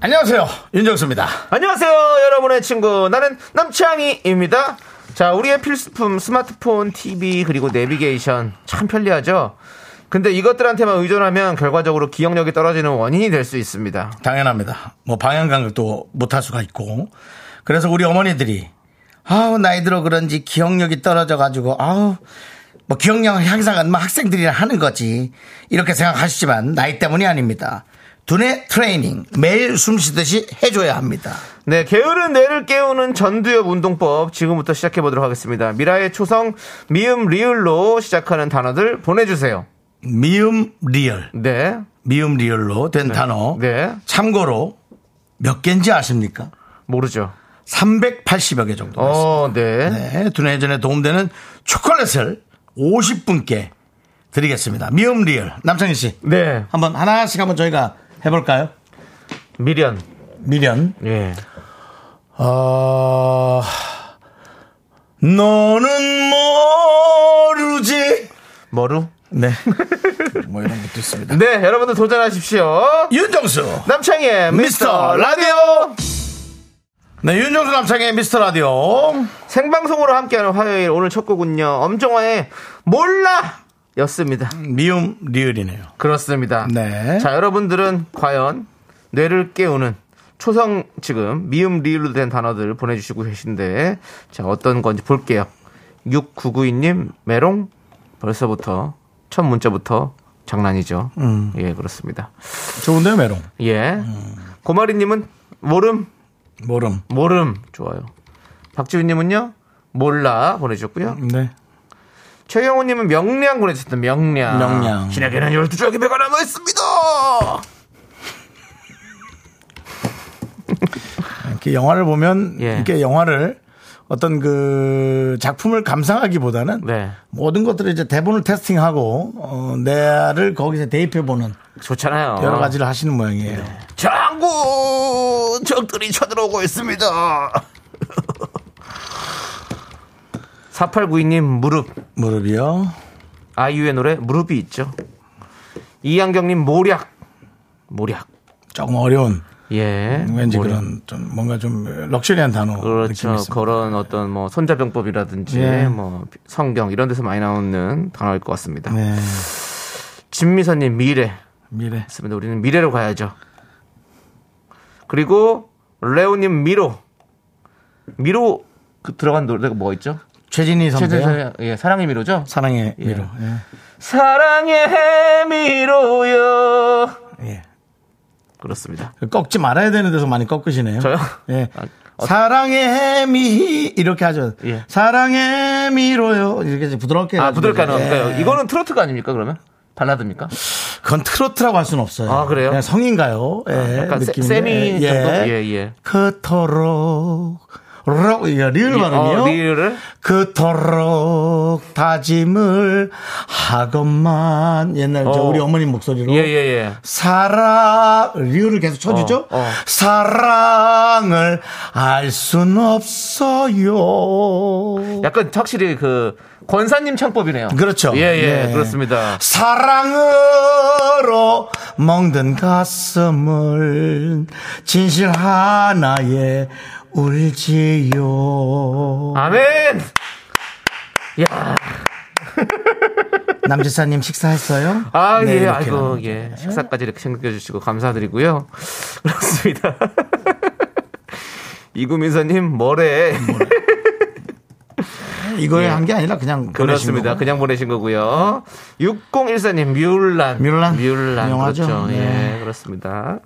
안녕하세요. 윤정수입니다. 안녕하세요, 여러분의 친구. 나는 남창희입니다. 자, 우리의 필수품 스마트폰, TV, 그리고 내비게이션. 참 편리하죠? 근데 이것들한테만 의존하면 결과적으로 기억력이 떨어지는 원인이 될 수 있습니다. 당연합니다. 뭐 방향 감각도 못할 수가 있고. 그래서 우리 어머니들이 아우 나이 들어 그런지 기억력이 떨어져 가지고 아우 뭐 기억력 향상은 뭐 학생들이랑 하는 거지. 이렇게 생각하시지만 나이 때문이 아닙니다. 두뇌 트레이닝 매일 숨 쉬듯이 해줘야 합니다. 네, 게으른 뇌를 깨우는 전두엽 운동법 지금부터 시작해 보도록 하겠습니다. 미라의 초성 미음 리을로 시작하는 단어들 보내주세요. 미음 리을, 네, 미음 리을로 된 단어. 네, 참고로 몇 개인지 아십니까? 모르죠. 380여 개 정도. 어, 네. 네, 두뇌 회전에 도움되는 초콜릿을 50분께 드리겠습니다. 미음 리을 남창희 씨 네, 한번 하나씩 한번 저희가 해볼까요? 미련. 미련. 예. 어... 너는 모르지. 머루? 네. 뭐 이런 것도 있습니다. 네, 여러분들 도전하십시오. 윤정수. 남창희의 미스터 미스터 라디오. 네, 윤정수 남창의 미스터 라디오. 생방송으로 함께하는 화요일 오늘 첫 곡은요. 엄정화의 몰라 였습니다. 미움 리을이네요. 그렇습니다. 네. 자, 여러분들은 과연 뇌를 깨우는 초성 지금 미음 리을로 된 단어들 보내주시고 계신데 자 어떤 건지 볼게요. 6992님 메롱 벌써부터 첫 문자부터 장난이죠. 음. 예 그렇습니다. 좋은데요, 메롱. 예 고마리님은 모름 모름. 모름 좋아요. 박지훈님은요 몰라 보내주셨고요. 네. 최영호님은 명량 보내주셨던 명량. 명량. 신에게는 12쪽의 배가 남아있습니다. 이렇게 영화를 보면 예. 이렇게 영화를 어떤 그 작품을 감상하기보다는 네. 모든 것들을 이제 대본을 테스팅하고 어, 내를 거기서 대입해 보는 좋잖아요. 여러 가지를 하시는 모양이에요. 장군 적들이 쳐들어오고 있습니다. 4892님 무릎 무릎이요. 아이유의 노래 무릎이 있죠. 이한경님 모략 모략 조금 어려운 예 왠지 모략. 그런 좀 뭔가 좀 럭셔리한 단어 그렇죠. 그런 어떤 뭐 손자병법이라든지 예. 뭐 성경 이런 데서 많이 나오는 단어일 것 같습니다. 네. 진미선님 미래 미래. 맞습니다. 우리는 미래로 가야죠. 그리고 레오님 미로 미로 그 들어간 노래가 뭐가 있죠? 최진희 선배. 최재선 예 사랑의 미로죠? 사랑의 미로. 예. 사랑의 미로요. 예. 그렇습니다. 꺾지 말아야 되는 데서 많이 꺾으시네요. 저요? 예. 아, 어- 사랑의 미 이렇게 하죠. 예. 사랑의 미로요. 이렇게 부드럽게. 아 부드럽게. 하는 건가요? 예. 이거는 트로트가 아닙니까 그러면? 발라드입니까? 그건 트로트라고 할 수는 없어요. 아, 그래요? 그냥 성인가요? 예. 약간 세, 느낌인데. 세미 예. 정도? 예, 예. 그토록 로 예, 리을 발음이요. 어, 리을을? 그토록 다짐을 하건만 옛날 저 어. 우리 어머님 목소리로 예, 예, 예. 사랑 리을을 계속 쳐주죠. 어, 어. 사랑을 알 순 없어요. 약간 확실히 그 권사님 창법이네요. 그렇죠. 예, 예, 예. 그렇습니다. 사랑으로 먹는 가슴을 진실 하나에 울지요. 아멘! 야 남지사님 식사했어요? 아, 네, 예, 아이고. 예. 식사까지 이렇게 챙겨주시고 감사드리고요. 그렇습니다. 이구민서님, 뭐래. 이거에 한게 아니라 그냥 보내신 예. 그렇습니다. 그냥 보내신 거고요. 6014님, 뮬란. 뮬란? 뮬란. 영화죠. 그렇죠. 네. 예, 그렇습니다.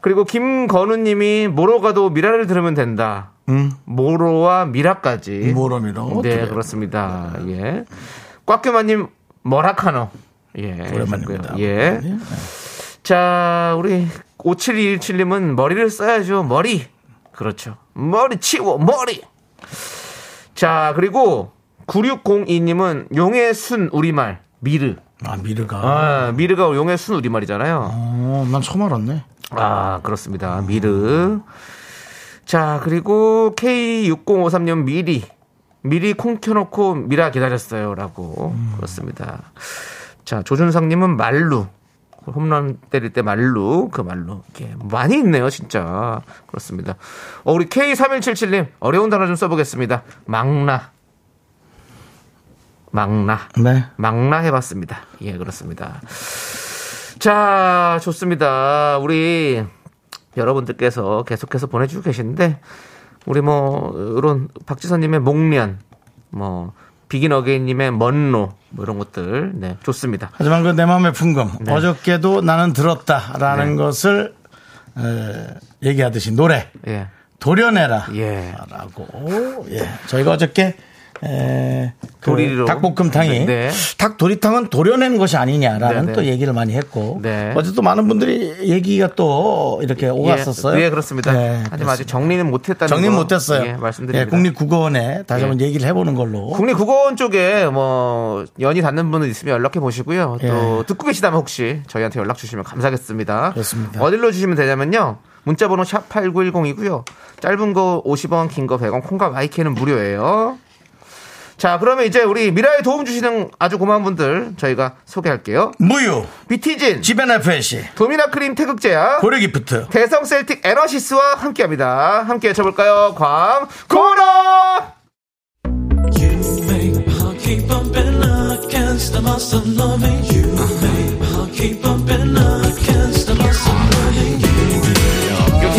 그리고 김건우님이 모로 가도 미라를 들으면 된다. 음. 모로와 미라까지. 모로미로. 네, 그래요. 그렇습니다. 예. 꽉규마님, 머라카노. 예. 오랜만입니다. 예. 자, 우리 5717님은 머리를 써야죠. 머리. 그렇죠. 머리 치워, 머리! 자, 그리고 9602님은 용의 순 우리말, 미르. 아, 미르가. 아, 미르가 용의 순 우리말이잖아요. 어, 난 처음 알았네. 아, 그렇습니다. 미르. 자, 그리고 K6053님 미리. 미리 콩 켜놓고 미라 기다렸어요. 라고. 그렇습니다. 자, 조준성님은 말루. 홈런 때릴 때 말루. 그 말루. 이게 많이 있네요, 진짜. 그렇습니다. 어, 우리 K3177님, 어려운 단어 좀 써보겠습니다. 망나. 망나. 네. 망라 해봤습니다. 예, 그렇습니다. 자, 좋습니다. 우리 여러분들께서 계속해서 보내주고 계시는데, 우리 뭐, 이런 박지선님의 목련, 뭐, 비긴 어게인님의 먼로, 뭐 이런 것들, 네, 좋습니다. 하지만 그 내 마음의 풍금. 어저께도 나는 들었다라는 네. 것을 에, 얘기하듯이 노래 예, 도려내라. 예. 라고. 예. 저희가 어저께 에, 그 도리로. 닭볶음탕이 네. 닭도리탕은 도려내는 것이 아니냐라는 네, 네. 또 얘기를 많이 했고 네. 어제 또 많은 분들이 얘기가 또 이렇게 오갔었어요. 예, 예, 그렇습니다. 네, 하지만 아직 정리는 못했다는 정리 거, 못했어요. 예, 말씀드립니다. 예, 국립국어원에 다시 예. 한번 얘기를 해보는 걸로. 국립국어원 쪽에 뭐 연이 닿는 분은 있으면 연락해 보시고요. 또 예. 듣고 계시다면 혹시 저희한테 연락 주시면 감사하겠습니다. 그렇습니다. 어디로 주시면 되냐면요. 문자번호 샵 8910이고요. 짧은 거 50원, 긴 거 100원, 콩과 마이크는 무료예요. 자, 그러면 이제 우리 미라에 도움 주시는 아주 고마운 분들 저희가 소개할게요. 무유, 비티진, 지벤 FNC, 도미나 크림 태극제야, 고려기프트, 대성 셀틱 에너시스와 함께합니다. 함께 외쳐볼까요? 광, 고라!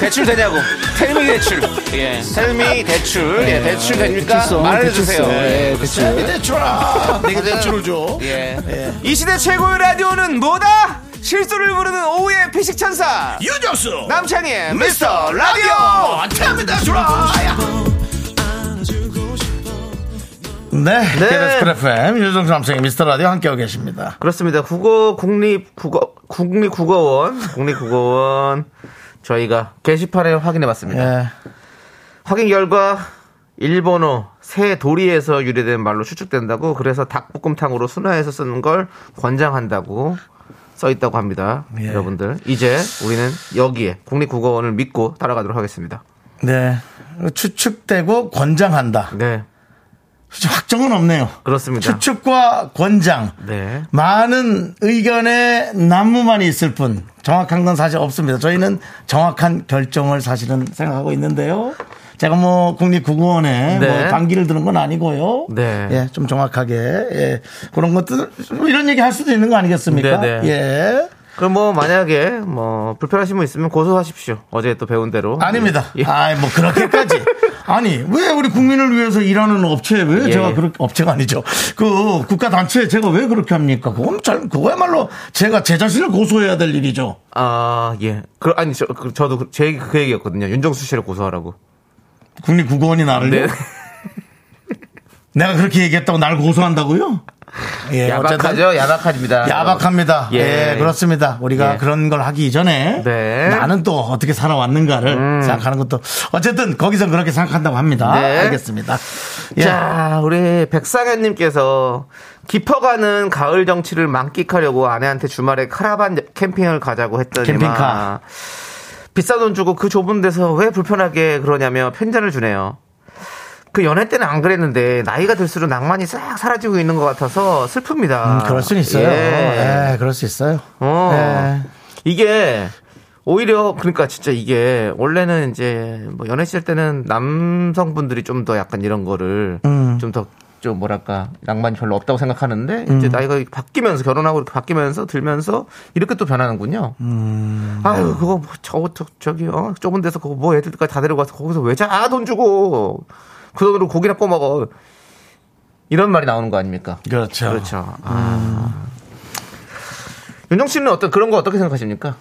대출 되냐고. 텔미 대출. 예. 텔미 대출. 예, 대출 됩니까? 대출성, 말해주세요. 대출성. 예. 예, 대출. 이 대출아 내가 대출을 줘 예. 이 시대 최고의 라디오는 뭐다? 실수를 부르는 오후의 피식 천사. 유정수 남창희의 미스터 라디오. 템이 대출아 네, KBS 쿨 FM 윤정수 남창희의 미스터 라디오 함께하고 계십니다 그렇습니다. 국어 국립 국어 국립 국어원 국립 국어원 저희가 게시판에 확인해 봤습니다. 예. 확인 결과 일본어 새 도리에서 유래된 말로 추측된다고 그래서 닭볶음탕으로 순화해서 쓰는 걸 권장한다고 써 있다고 합니다. 예. 여러분들 이제 우리는 여기에 국립국어원을 믿고 따라가도록 하겠습니다. 네 추측되고 권장한다 네 확정은 없네요 그렇습니다. 추측과 권장 네 많은 의견의 난무만이 있을 뿐 정확한 건 사실 없습니다. 저희는 정확한 결정을 사실은 생각하고 있는데요. 제가 뭐 국립국어원에 네. 뭐 단기를 드는 건 아니고요. 네. 예, 좀 정확하게 예, 그런 것들 뭐 이런 얘기 할 수도 있는 거 아니겠습니까? 네, 네. 예. 그럼 뭐 만약에 뭐 불편하신 분 있으면 고소하십시오. 어제 또 배운 대로 아닙니다. 예. 아, 뭐 그렇게까지. 아니 왜 우리 국민을 위해서 일하는 업체 왜 예, 제가 예. 그렇게 업체가 아니죠. 그 국가 단체 제가 왜 그렇게 합니까? 그건 잘 그거야말로 제가 제 자신을 고소해야 될 일이죠. 아, 예. 그, 아니, 저, 그, 저도 그- 제 얘기 그 얘기였거든요. 윤정수 씨를 고소하라고. 국립국어원이 나를 네. 내가 그렇게 얘기했다고 날 고소한다고요? 예, 야박하죠? 야박합니다. 야박합니다. 예. 예, 그렇습니다. 우리가 예. 그런 걸 하기 이전에 네. 음. 나는 또 어떻게 살아왔는가를 생각하는 것도 어쨌든 거기서 그렇게 생각한다고 합니다. 네. 알겠습니다. 예. 자, 우리 백상현님께서 깊어가는 가을 정치를 만끽하려고 아내한테 주말에 카라반 캠핑을 가자고 했더니 캠핑카. 비싼 돈 주고 그 좁은 데서 왜 불편하게 그러냐며 편견을 주네요. 그 연애 때는 안 그랬는데 나이가 들수록 낭만이 싹 사라지고 있는 것 같아서 슬픕니다. 음, 그럴 수는 있어요. 예. 예, 그럴 수 있어요. 어. 예. 이게 오히려 그러니까 진짜 이게 원래는 이제 뭐 연애 시절 때는 남성분들이 좀 더 약간 이런 거를 음. 좀더 좀 뭐랄까 낭만이 별로 없다고 생각하는데 이제 나이가 바뀌면서 결혼하고 이렇게 바뀌면서 들면서 이렇게 또 변하는군요. 음. 아유 그거 뭐 저, 저 저기 어 좁은 데서 그거 뭐 애들까지 다 데려가서 거기서 왜 자 돈 주고 그 돈으로 고기나 꺼 먹어. 이런 말이 나오는 거 아닙니까? 그렇죠. 그렇죠. 아. 윤정 씨는 어떤 그런 거 어떻게 생각하십니까?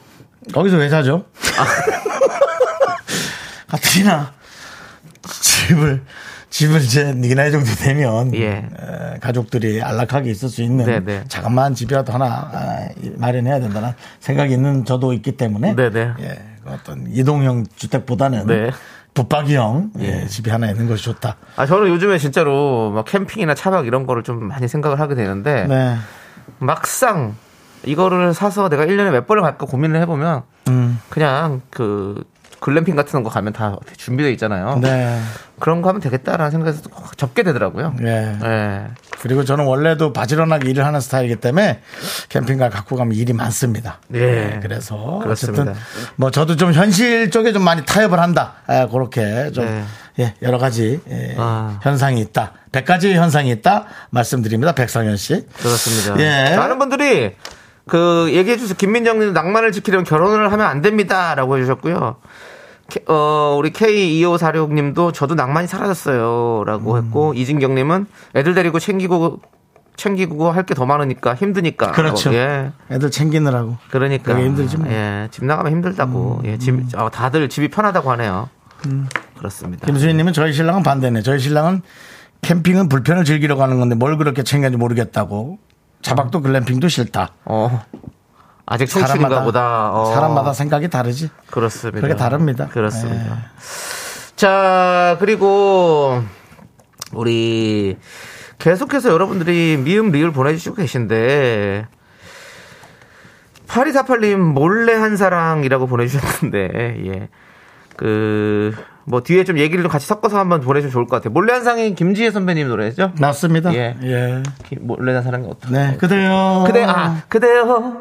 거기서 왜 자죠? 가뜩이나 집을 집을 이제 네 나이 정도 되면 예. 에, 가족들이 안락하게 있을 수 있는 네네. 자그마한 집이라도 하나 아, 마련해야 된다는 생각이 있는 저도 있기 때문에 네네. 예, 그 어떤 이동형 주택보다는 네. 붙박이형 예, 집이 하나 있는 것이 좋다. 아 저는 요즘에 진짜로 막 캠핑이나 차박 이런 거를 좀 많이 생각을 하게 되는데 네. 막상 이거를 사서 내가 1년에 몇 번을 갈까 고민을 해보면 음. 그냥 그 글램핑 같은 거 가면 다 준비되어 있잖아요. 네. 그런 거 하면 되겠다라는 생각에서 접게 되더라고요. 예. 예. 그리고 저는 원래도 바지런하게 일을 하는 스타일이기 때문에 캠핑카 갖고 가면 일이 많습니다. 예. 그래서 그렇습니다. 어쨌든 뭐 저도 좀 현실 쪽에 좀 많이 타협을 한다. 예, 그렇게 좀 네. 예, 여러 가지 예, 아. 현상이 있다. 100가지 현상이 있다 말씀드립니다. 백성현 씨. 그렇습니다. 예. 많은 분들이 그 얘기해 주세요. 김민정님 낭만을 지키려면 결혼을 하면 안 됩니다라고 해주셨고요. 어, 우리 K2546님도 저도 낭만이 사라졌어요 라고 음. 했고 이진경님은 애들 데리고 챙기고 챙기고 할 게 더 많으니까 힘드니까. 그렇죠. 예. 애들 챙기느라고. 그러니까 힘들지 뭐. 음. 예, 집 나가면 힘들다고. 예, 집 어, 다들 집이 편하다고 하네요. 그렇습니다. 김수희님은 저희 신랑은 반대네. 저희 신랑은 캠핑은 불편을 즐기러 가는 건데 뭘 그렇게 챙겼는지 모르겠다고. 자박도 글램핑도 싫다. 어. 아직 청춘인가 보다. 어, 사람마다 생각이 다르지. 그렇습니다. 그게 다릅니다. 그렇습니다. 예. 자, 그리고 우리 계속해서 여러분들이 미음 리을 보내주시고 계신데 8248님 몰래 한 사랑이라고 보내주셨는데 예. 그, 뭐, 뒤에 좀 얘기를 좀 같이 섞어서 한번 보내주면 좋을 것 같아요. 몰래 한 사랑이 김지혜 선배님 노래죠? 맞습니다. 예. 예. 기- 몰래 한 사랑이 어떤? 네, 그대여. 그대, 아, 그대여.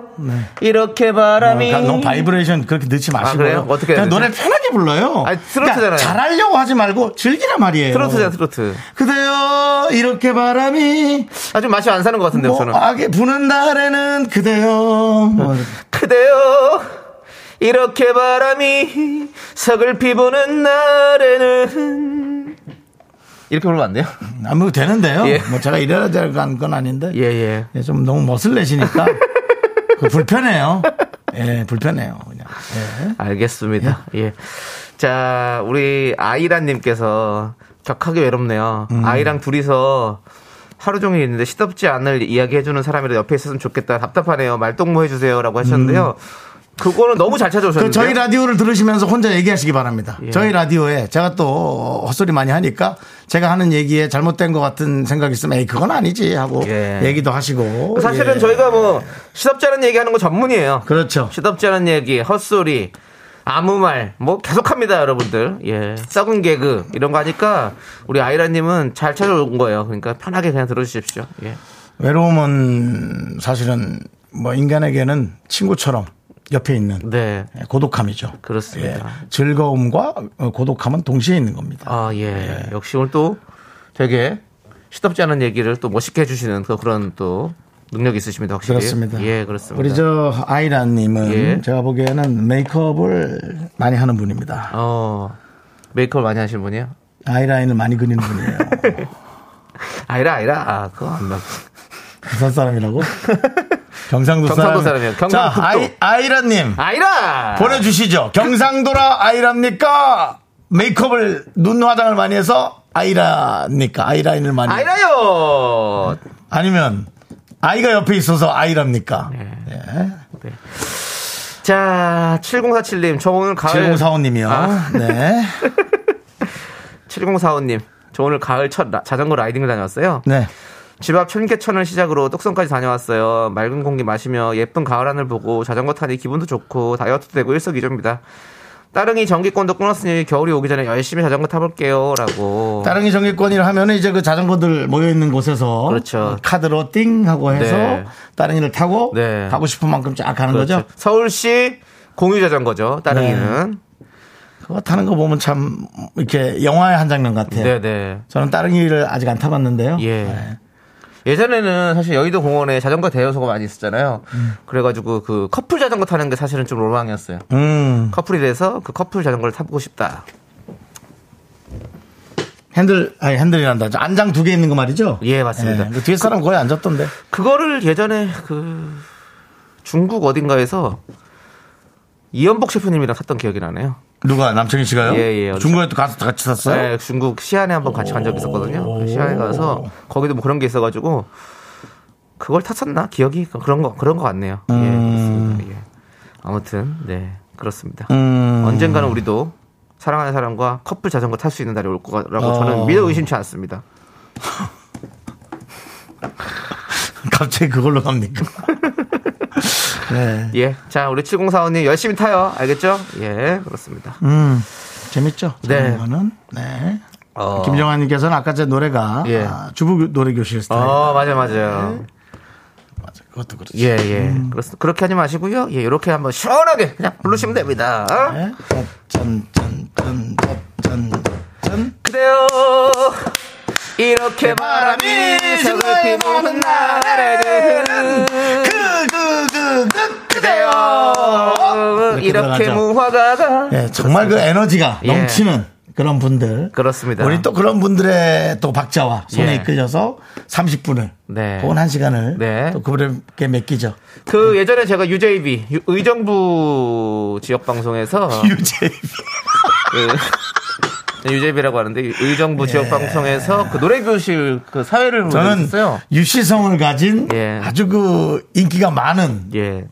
이렇게 바람이. 어, 너무 바이브레이션 그렇게 넣지 마시고요. 그래요? 어떻게 그냥? 노래 편하게 불러요. 아니, 트로트잖아요. 잘하려고 하지 말고 즐기라 말이에요. 트로트잖아, 트로트. 그대여, 이렇게 바람이 아, 좀 맛이 안 사는 것 같은데요, 저는. 뭐하게 부는 날에는 그대여. 뭐, 그대요 이렇게 바람이 서글피 부는 날에는 이렇게 부르면 안 돼요? 아무 되는데요. 예. 뭐 제가 이래야 될건 건 아닌데 예, 예. 예, 좀 너무 멋을 내시니까 그 불편해요. 예, 불편해요. 그냥. 예. 알겠습니다. 예. 자, 우리 아이란님께서 격하게 외롭네요. 음. 아이랑 둘이서 하루 종일 있는데 시덥지 않을 이야기 해주는 사람이라 옆에 있었으면 좋겠다. 답답하네요. 말동무 해주세요라고 하셨는데요. 그거는 너무 잘그 찾아오셨는데. 저희 라디오를 들으시면서 혼자 얘기하시기 바랍니다. 예. 저희 라디오에 제가 또 헛소리 많이 하니까 제가 하는 얘기에 잘못된 것 같은 생각 있으면 에이 그건 아니지 하고 예. 얘기도 하시고 사실은 예. 저희가 뭐 시덥지 않은 얘기 하는 거 전문이에요. 그렇죠. 시덥지 않은 얘기, 헛소리, 아무 말, 뭐 계속합니다, 여러분들. 예. 썩은 개그, 이런 거 하니까 우리 아이라님은 잘 찾아온 거예요. 그러니까 편하게 그냥 들어주십시오. 예. 외로움은 사실은 뭐 인간에게는 친구처럼 옆에 있는 네. 예, 고독함이죠. 그렇습니다. 예, 즐거움과 어, 고독함은 동시에 있는 겁니다. 아, 예. 역시 오늘 또 되게 시덥지 않은 얘기를 또 멋있게 해주시는 그 그런 또 능력이 있으십니다, 확실히. 그렇습니다. 예, 그렇습니다. 우리 저 아이라님은 예. 제가 보기에는 메이크업을 많이 하는 분입니다. 어, 메이크업 많이 하시는 분이에요? 아이라인을 많이 그리는 분이에요. 아이라, 아이라. 아, 그거 안 나. 부산 사람이라고? 경상도, 경상도 사람. 사람이에요. 자, 경상북도. 아이, 아이라님 아이라! 보내주시죠. 경상도라 아이랍니까? 메이크업을 눈 화장을 많이 해서 아이라니까 아이라인을 많이 아이라요! 아니면 아이가 옆에 있어서 아이랍니까? 예. 자, 7047님, 저 오늘 가을. 7045님이요. 아. 네. 7045님, 저 오늘 가을 첫 라- 자전거 라이딩을 다녀왔어요. 네. 집 앞 천개천을 시작으로 뚝섬까지 다녀왔어요. 맑은 공기 마시며 예쁜 가을 하늘 보고 자전거 타니 기분도 좋고 다이어트도 되고 일석이조입니다. 따릉이 전기권도 끊었으니 겨울이 오기 전에 열심히 자전거 타볼게요. 라고. 따릉이 정기권이라 하면은 이제 그 자전거들 모여 있는 곳에서 그렇죠. 카드로 띵 하고 해서 네. 따릉이를 타고 네. 가고 싶은 만큼 쫙 가는 그렇죠. 거죠. 서울시 공유 자전거죠. 따릉이는. 그거 타는 거 보면 참 이렇게 영화의 한 장면 같아요. 네, 네. 저는 따릉이를 아직 안 타봤는데요. 예. 네. 예전에는 사실 여의도 공원에 자전거 대여소가 많이 있었잖아요. 음. 그래가지고 그 커플 자전거 타는 게 사실은 좀 로망이었어요. 음. 커플이 돼서 그 커플 자전거를 타보고 싶다. 핸들, 아니, 핸들이란다. 저 안장 두 개 있는 거 말이죠? 예, 맞습니다. 예, 그 뒤에 사람 거의 앉았던데. 그거를 예전에 그 중국 어딘가에서 이연복 셰프님이랑 탔던 기억이 나네요. 누가, 남창희 씨가요? 예, 예. 중국에도 가서 같이 샀어요? 네, 중국 시안에 한번 같이 간 적이 있었거든요. 그 시안에 가서 거기도 뭐 그런 게 있어가지고 그걸 탔었나 기억이 그런 거 그런 것 같네요. 예, 그렇습니다. 예. 아무튼 네 그렇습니다. 음. 언젠가는 우리도 사랑하는 사람과 커플 자전거 탈 수 있는 날이 올 거라고 어. 저는 믿어 의심치 않습니다. 갑자기 그걸로 갑니까? 네. 예, 자 우리 7045님 열심히 타요. 알겠죠? 예, 그렇습니다. 음, 재밌죠? 네. 저는 네. 어. 김정환님께서는 아까 제 노래가 예. 아, 주부 노래 교실 스타일. 어, 맞아요, 맞아요. 맞아, 그것도 그렇죠. 예, 예. 그렇, 그렇게 하지 마시고요. 예, 이렇게 한번 시원하게 그냥 부르시면 됩니다. 네. 짠, 짠, 짠, 짠, 짠, 짠. 그대요 이렇게 바람이 색을 피우는 날에는 그, 그, 그, 그, 그대요 이렇게. 무화과가 예, 정말 그 에너지가 예. 넘치는 그런 분들. 그렇습니다. 우리 또 그런 분들의 또 박자와 손에 예. 이끌려서 30분을 네. 혹은 1시간을 네. 또 그분에게 맡기죠. 그 예전에 제가 UJB 유- 의정부 지역 방송에서 유재비. 그 UJB라고 하는데 의정부 지역 방송에서 그 노래 교실 그 사회를 저는 했어요. 유시성을 가진 예. 아주 그 인기가 많은 예.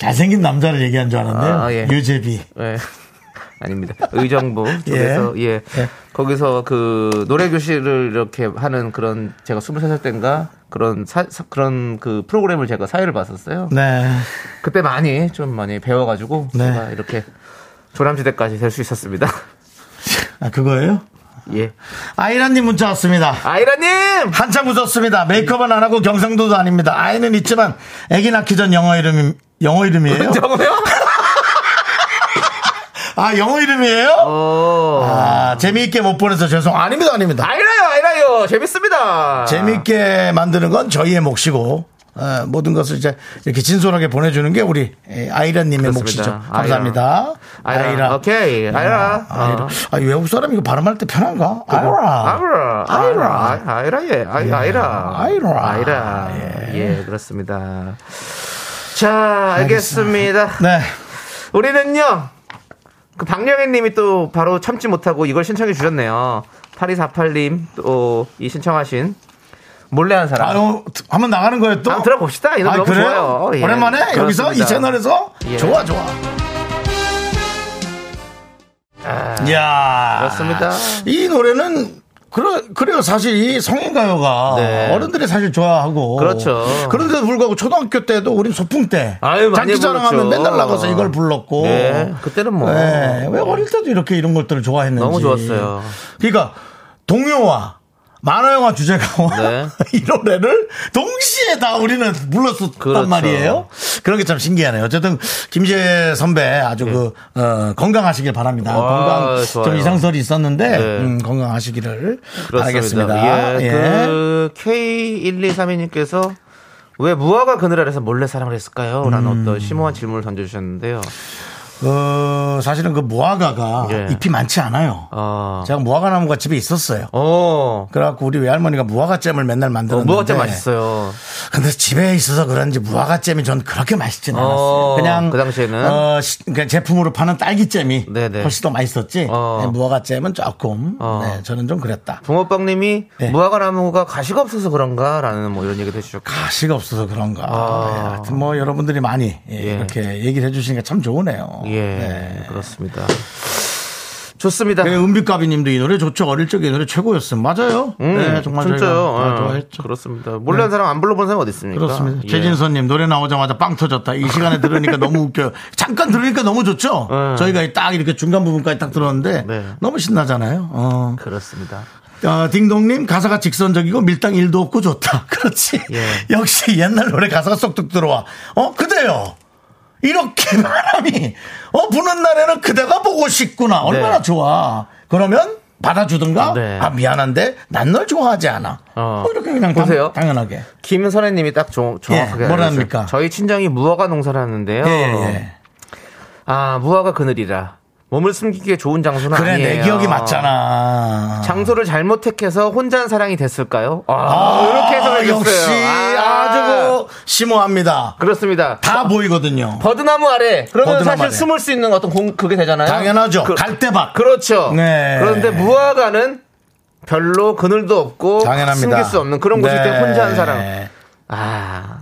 잘생긴 남자를 얘기한 줄 알았는데요. 아, 예. 유재비. 예. 아닙니다. 의정부 쪽에서 예. 예. 거기서 그 노래 교실을 이렇게 하는 그런 제가 23살 때인가 그런 사, 사- 그런 그 프로그램을 제가 사회를 봤었어요. 네. 그때 많이 좀 많이 배워 가지고 네. 제가 이렇게 조남지대까지 될 수 있었습니다. 아, 그거예요? 예. 아이라님 문자 왔습니다. 아이라 님. 한참 웃었습니다. 메이크업은 안 하고 경상도도 아닙니다. 아이는 있지만 아기 낳기 전 영어 이름 영어 이름이에요? 정우요? 아 영어 이름이에요? 어. 아 재미있게 못 보내서 죄송. 아닙니다, 아닙니다. 아이라요, 아이라요. 재밌습니다. 재미있게 만드는 건 저희의 몫이고 어, 모든 것을 이제 이렇게 진솔하게 보내주는 게 우리 에, 아이라님의. 몫이죠. 감사합니다. 아이라. 오케이. 아이라. 아이라. 어. 아, 외국 사람 이거 발음할 때 편한가? 아이라. 아이라. 아이라. 아이라. 아이라. 예. 아이, 아이라. 아이라. 아이라. 예, 그렇습니다. 자, 알겠습니다. 네. 우리는요, 그 박영애 님이 또 바로 참지 못하고 이걸 신청해 주셨네요. 8248님 또 이 신청하신 몰래 한 사람. 아유, 한번 나가는 거예요 또? 한번 들어봅시다. 이 노래 아, 너무 그래요? 좋아요. 예. 오랜만에 여기서 이 그렇습니다. 채널에서 예. 좋아 좋아. 이야. 그렇습니다. 이 노래는 그래, 그래요. 사실 이 성인가요가 네. 어른들이 사실 좋아하고. 그렇죠. 그런데도 불구하고 초등학교 때도 우린 소풍 때. 아유, 많이 장기자랑 하면 불렀죠. 맨날 나가서 이걸 불렀고. 네, 그때는 뭐. 네, 왜 어릴 때도 이렇게 이런 것들을 좋아했는지. 너무 좋았어요. 그러니까 동요와 만화영화 주제가와 네. 이 노래를 동시에 다 우리는 불렀었단 그렇죠. 말이에요. 그런 게 참 신기하네요. 어쨌든 김재 선배 아주 그 어, 건강하시길 바랍니다. 네. 와, 건강 좀 좋아요. 이상설이 있었는데 네. 음, 건강하시기를. 바라겠습니다. 예, 예. 그 K1232님께서 왜 무화과 그늘 아래서 몰래 사랑을 했을까요? 라는 음. 어떤 심오한 질문을 던져주셨는데요. 어, 사실은 그 무화과가 예. 잎이 많지 않아요. 어, 제가 무화과 나무가 집에 있었어요. 어, 그래갖고 우리 외할머니가 무화과잼을 맨날 어 만들었는데 무화과 맛있어요. 근데 집에 있어서 그런지 무화과잼이 전 그렇게 맛있진 않았어요. 어, 그냥 그 당시에는? 어, 시- 그냥 제품으로 파는 딸기잼이 네네. 훨씬 더 맛있었지. 어. 네, 무화과잼은 조금 어. 네, 저는 좀 그랬다. 붕어빵님이 네. 무화과 나무가 가시가 없어서 그런가라는 뭐 이런 얘기도 해주셨고. 가시가 없어서 그런가. 아. 네, 하여튼 뭐 여러분들이 많이 예, 예. 이렇게 얘기를 해주시니까 참 좋으네요. 예, 네. 그렇습니다. 좋습니다. 그래, 은빛가비님도 이 노래 좋죠. 어릴 적에 이 노래 최고였어요. 맞아요. 음, 네, 정말 진짜요. 예, 좋아했죠. 그렇습니다. 몰래 한 사람 안 불러본 사람 어디 있습니까? 그렇습니다. 예. 최진선님 노래 나오자마자 빵 터졌다. 이 시간에 들으니까 너무 웃겨요. 잠깐 들으니까 너무 좋죠. 네. 저희가 딱 이렇게 중간 부분까지 딱 들었는데 네. 너무 신나잖아요. 어. 그렇습니다. 어, 딩동님 가사가 직선적이고 밀당 일도 없고 좋다. 그렇지. 예. 역시 옛날 노래 가사가 쏙쏙 들어와. 어 그대요. 이렇게 바람이 어 부는 날에는 그대가 보고 싶구나. 얼마나 네. 좋아. 그러면 받아주든가. 네. 아 미안한데 난 널 좋아하지 않아. 어. 뭐 이렇게 그냥 보세요. 당, 연하게 김선혜님이 딱 정, 정확하게 예. 합니까? 저희 친정이 무화과 농사를 하는데요. 예, 예. 아 무화과 그늘이라 몸을 숨기기에 좋은 장소는 그래, 아니에요. 내 기억이 맞잖아. 장소를 잘못 택해서 혼자 한 사랑이 됐을까요? 아, 이렇게 해석을 해줬어요. 역시 아. 아주 그 심오합니다. 그렇습니다. 다 보이거든요. 버드나무 아래 그러면 버드나무 사실 아래. 숨을 수 있는 어떤 공 그게 되잖아요. 당연하죠. 그, 갈대밭. 그렇죠. 네. 그런데 무화과는 별로 그늘도 없고 당연합니다. 숨길 수 없는 그런 곳일 때 네. 혼자 한 사람. 아,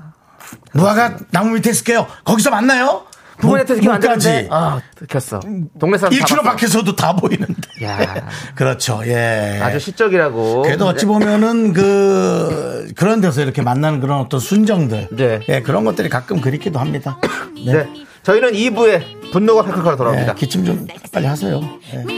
무화과 나무 밑에 있을게요. 거기서 만나요? 부모님한테 이렇게 만드는데 까지 아, 들켰어. 동네 사람 다 1km 봤어. 밖에서도 다 보이는데. 야. 그렇죠. 예. 아주 시적이라고. 그래도 어찌 보면은 그 그런 데서 이렇게 만나는 그런 어떤 순정들, 네. 예, 그런 것들이 가끔 그립기도 합니다. 네, 네. 저희는 2부에 분노가 칼칼칼 돌아옵니다. 예, 기침 좀 빨리 하세요. 예.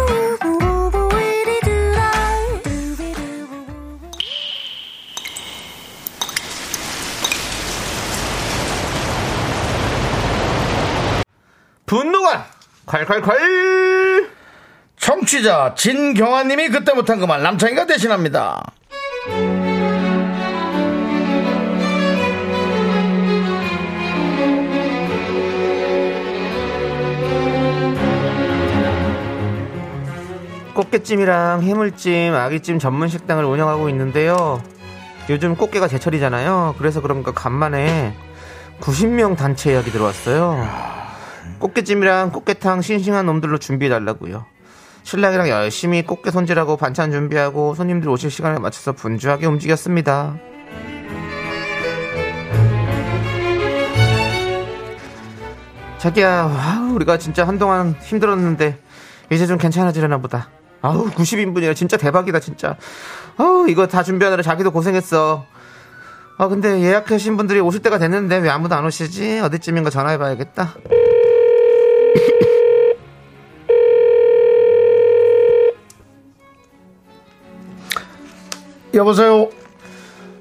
분노가 콸콸콸! 청취자 진경아님이 그때 못한 그 말 남창이가 대신합니다. 꽃게찜이랑 해물찜, 아기찜 전문 식당을 운영하고 있는데요. 요즘 꽃게가 제철이잖아요. 그래서 그런가 간만에 90명 단체 예약이 들어왔어요. 꽃게찜이랑 꽃게탕 싱싱한 놈들로 준비해달라고요. 신랑이랑 열심히 꽃게 손질하고 반찬 준비하고 손님들 오실 시간에 맞춰서 분주하게 움직였습니다. 자기야, 아우, 우리가 진짜 한동안 힘들었는데 이제 좀 괜찮아지려나 보다. 아우 90인분이야 진짜 대박이다 진짜. 아우 이거 다 준비하느라 자기도 고생했어. 아 근데 예약하신 분들이 오실 때가 됐는데 왜 아무도 안 오시지? 어디쯤인가 전화해봐야겠다. 여보세요.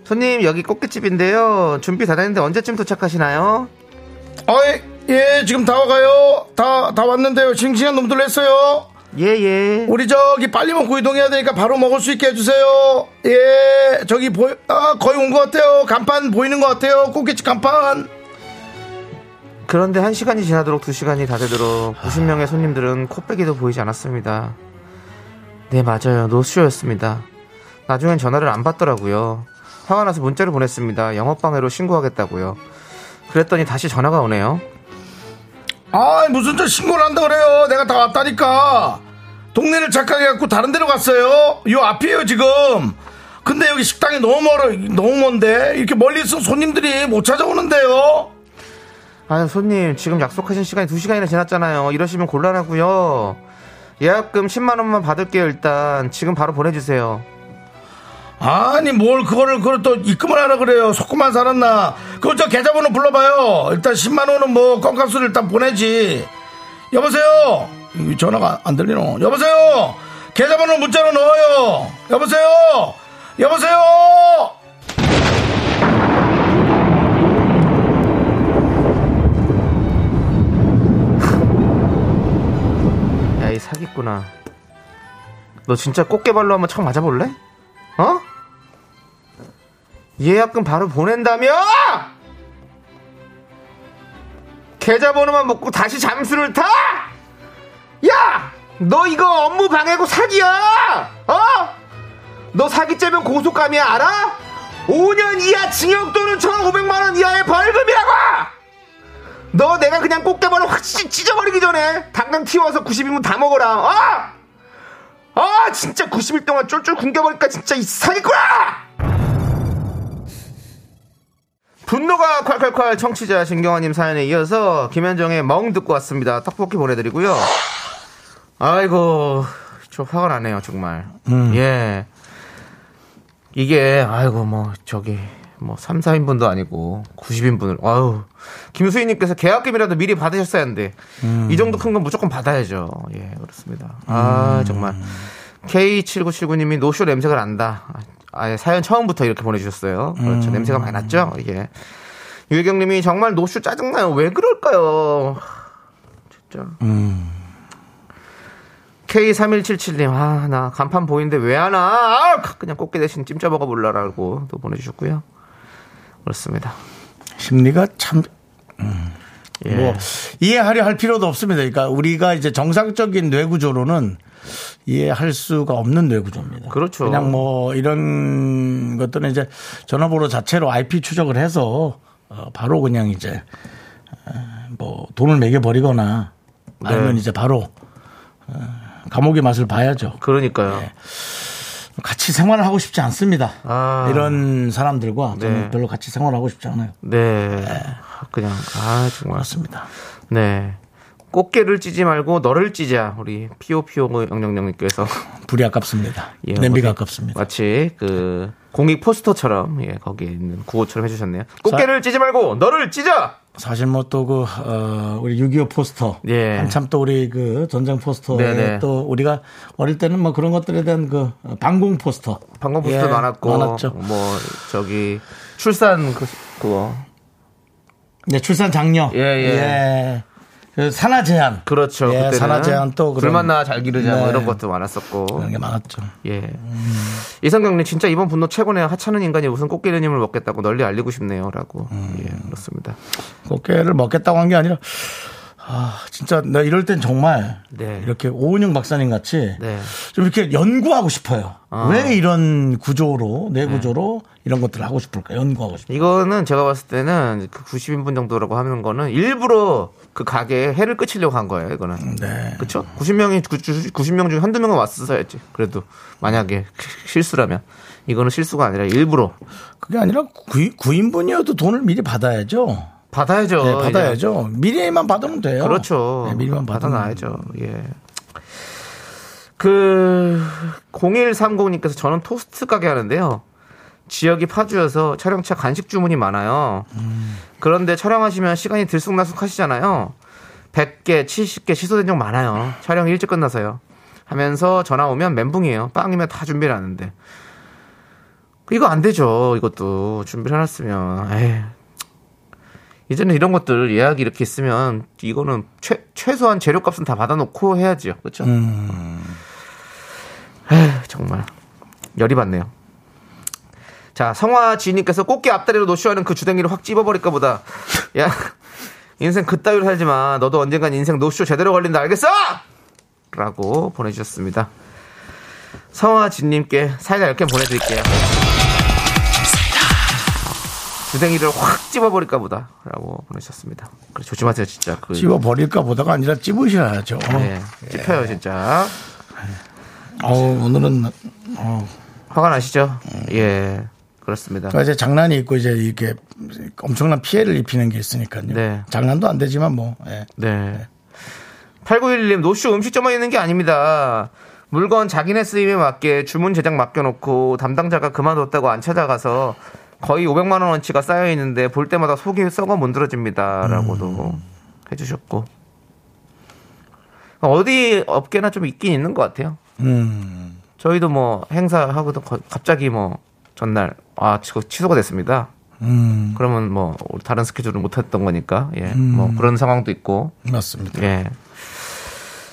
손님 여기 꽃게집인데요. 준비 다 됐는데 언제쯤 도착하시나요? 어이, 예, 지금 다 와가요. 다, 다 왔는데요. 싱싱한 놈들 했어요. 예예. 우리 저기 빨리 먹고 이동해야 되니까 바로 먹을 수 있게 해주세요. 예, 저기 보이, 아, 거의 온 것 같아요. 간판 보이는 것 같아요. 꽃게집 간판. 그런데 한 시간이 지나도록 두 시간이 다 되도록 90명의 손님들은 코빼기도 보이지 않았습니다. 네 맞아요 노쇼였습니다. 나중엔 전화를 안 받더라고요. 화가 나서 문자를 보냈습니다. 영업방해로 신고하겠다고요. 그랬더니 다시 전화가 오네요. 아, 무슨 저 신고를 한다 그래요. 내가 다 왔다니까. 동네를 착각해갖고 다른 데로 갔어요. 요 앞이에요, 지금. 근데 여기 식당이 너무 멀어, 너무 먼데. 이렇게 멀리 있으면 손님들이 못 찾아오는데요. 아유 손님 지금 약속하신 시간이 2시간이나 지났잖아요. 이러시면 곤란하고요. 예약금 10만 원만 받을게요 일단. 지금 바로 보내주세요. 아니, 뭘 그거를, 그걸 또 입금을 하라 그래요. 속고만 살았나. 그거 저 계좌번호 불러봐요. 일단 10만원은 뭐, 껌값을 일단 보내지. 여보세요? 이 전화가 안 들리노. 여보세요? 계좌번호 문자로 넣어요. 여보세요? 여보세요? 사기꾼아. 너 진짜 꽃게발로 한번 척 맞아볼래? 어? 예약금 바로 보낸다며? 계좌번호만 먹고 다시 잠수를 타? 야! 너 이거 업무 방해고 사기야! 어? 너 사기죄면 고소감이야 알아? 5년 이하 징역 또는 1,500만원 이하의 벌금이라고! 너 내가 그냥 꽃게발로 확 찢- 찢어버리기 전에 당장 튀어와서 90인분 다 먹어라 어? 아 진짜 90일 동안 쫄쫄 굶겨버릴까 진짜 이 사기꾼아! 분노가 콸콸콸 청취자 진경아님 사연에 이어서 김현정의 멍 듣고 왔습니다. 떡볶이 보내드리고요. 아이고 저 화가 나네요 정말. 예. 이게 아이고 뭐 저기 뭐 3, 4인분도 아니고 90인분을 아유. 김수희 님께서 계약금이라도 미리 받으셨어야 하는데 이 정도 큰 건 무조건 받아야죠. 예, 그렇습니다. 아, 정말 K7979 님이 노쇼 냄새가 난다. 아예 사연 처음부터 이렇게 보내 주셨어요. 그렇죠. 냄새가 많이 났죠? 예. 유혜경 님이 정말 노쇼 짜증나요. 왜 그럴까요? 진짜. K3177님, 아, 나 간판 보이는데 왜 안 와? 아, 그냥 꽃게 대신 찜 짜먹어 볼라라고 또 보내주셨고요. 그렇습니다. 심리가 참 예. 뭐 이해하려 할 필요도 없습니다. 그러니까 우리가 이제 정상적인 뇌 구조로는 이해할 수가 없는 뇌 구조입니다. 그렇죠. 그냥 뭐 이런 것들은 이제 전화번호 자체로 IP 추적을 해서 어, 바로 그냥 이제 어, 뭐 돈을 매겨 버리거나 아니면 네. 이제 바로 어, 감옥의 맛을 봐야죠. 그러니까요. 같이 생활을 하고 싶지 않습니다. 아. 이런 사람들과 저는 네. 별로 같이 생활하고 싶지 않아요. 네. 그냥, 아, 정말. 맞습니다. 네. 꽃게를 찌지 말고 너를 찌자. 우리 피오피오 영영영님께서. 불이 아깝습니다. 예, 냄비가 아깝습니다. 마치 그 공익 포스터처럼 예, 거기에 있는 구호처럼 해주셨네요. 꽃게를 찌지 말고 너를 찌자! 사실 뭐 또 그, 어, 우리 6.25 포스터. 예. 한참 또 우리 그 전쟁 포스터에 네네. 또 우리가 어릴 때는 뭐 그런 것들에 대한 그 방공 포스터. 방금 포스터 예, 많았고. 많았죠. 뭐, 저기, 출산 그, 그거. 네, 출산 장려. 예, 예. 그 산하 제한. 그렇죠. 예, 그때는 산하 제한 또 그런 불만 나 잘 기르자 뭐 네. 이런 것도 많았었고. 그런 게 많았죠. 예. 이성경님 진짜 이번 분노 최고네요. 하찮은 인간이 무슨 꽃게르님을 먹겠다고 널리 알리고 싶네요라고. 음. 예, 그렇습니다. 꽃게를 먹겠다고 한 게 아니라 아, 진짜 나 이럴 땐 정말 네. 이렇게 오은영 박사님 같이 네. 좀 이렇게 연구하고 싶어요. 아. 왜 이런 구조로 뇌 네. 구조로 이런 것들을 하고 싶을까? 연구하고 싶어. 이거는 제가 봤을 때는 그 90인분 정도라고 하는 거는 일부러 그 가게에 해를 끼치려고 한 거예요. 이거는. 네. 그렇죠? 90명이 90명 중에 한두 명은 왔었어야지. 그래도 만약에 실수라면 이거는 실수가 아니라 일부러 그게 아니라 구, 구인분이어도 돈을 미리 받아야죠. 받아야죠. 네. 받아야죠. 미리만 받으면 돼요. 그렇죠. 네, 미리만 받아놔야죠. 예. 그 0130님께서 저는 토스트 가게 하는데요. 지역이 파주여서 촬영차 간식 주문이 많아요. 그런데 촬영하시면 시간이 들쑥날쑥 하시잖아요. 100개, 70개 취소된 적 많아요. 촬영 일찍 끝나서요. 하면서 전화 오면 멘붕이에요. 빵이면 다 준비를 하는데. 이거 안 되죠. 이것도 준비를 해놨으면. 에이. 이제는 이런 것들 예약이 이렇게 있으면 이거는 최, 최소한 재료값은 다 받아놓고 해야죠. 그렇죠? 에휴, 정말 열이 받네요. 자, 성화지님께서 꽃게 앞다리로 노쇼하는 그 주댕이를 확 찝어버릴까 보다. 야, 인생 그따위로 살지 마. 너도 언젠간 인생 노쇼 제대로 걸린다. 알겠어? 라고 보내주셨습니다. 성화진님께 사이다 이렇게 보내드릴게요. 주댕이를 확 찝어버릴까 보다. 라고 보내주셨습니다. 그래, 조심하세요, 진짜. 그, 찝어 버릴까 보다가 아니라 찝으셔야죠. 네, 찝혀요, 진짜. 어우, 오늘은 어, 화가 나시죠? 예, 그렇습니다. 그러니까 이제 장난이 있고 이제 이렇게 엄청난 피해를 입히는 게 있으니까요. 네. 장난도 안 되지만 뭐. 예. 네. 8911님, 노쇼 음식점만 있는 게 아닙니다. 물건 자기네 쓰임에 맞게 주문 제작 맡겨놓고 담당자가 그만뒀다고 안 찾아가서 거의 500만 원어치가 쌓여 있는데 볼 때마다 속이 썩어 문드러집니다라고도 해주셨고 어디 업계나 좀 있긴 있는 것 같아요. 음. 저희도 뭐 행사하고도 거- 갑자기 뭐 전날 아 취소, 취소가 됐습니다. 음. 그러면 뭐 다른 스케줄을 못 했던 거니까 예, 뭐 그런 상황도 있고 맞습니다. 예.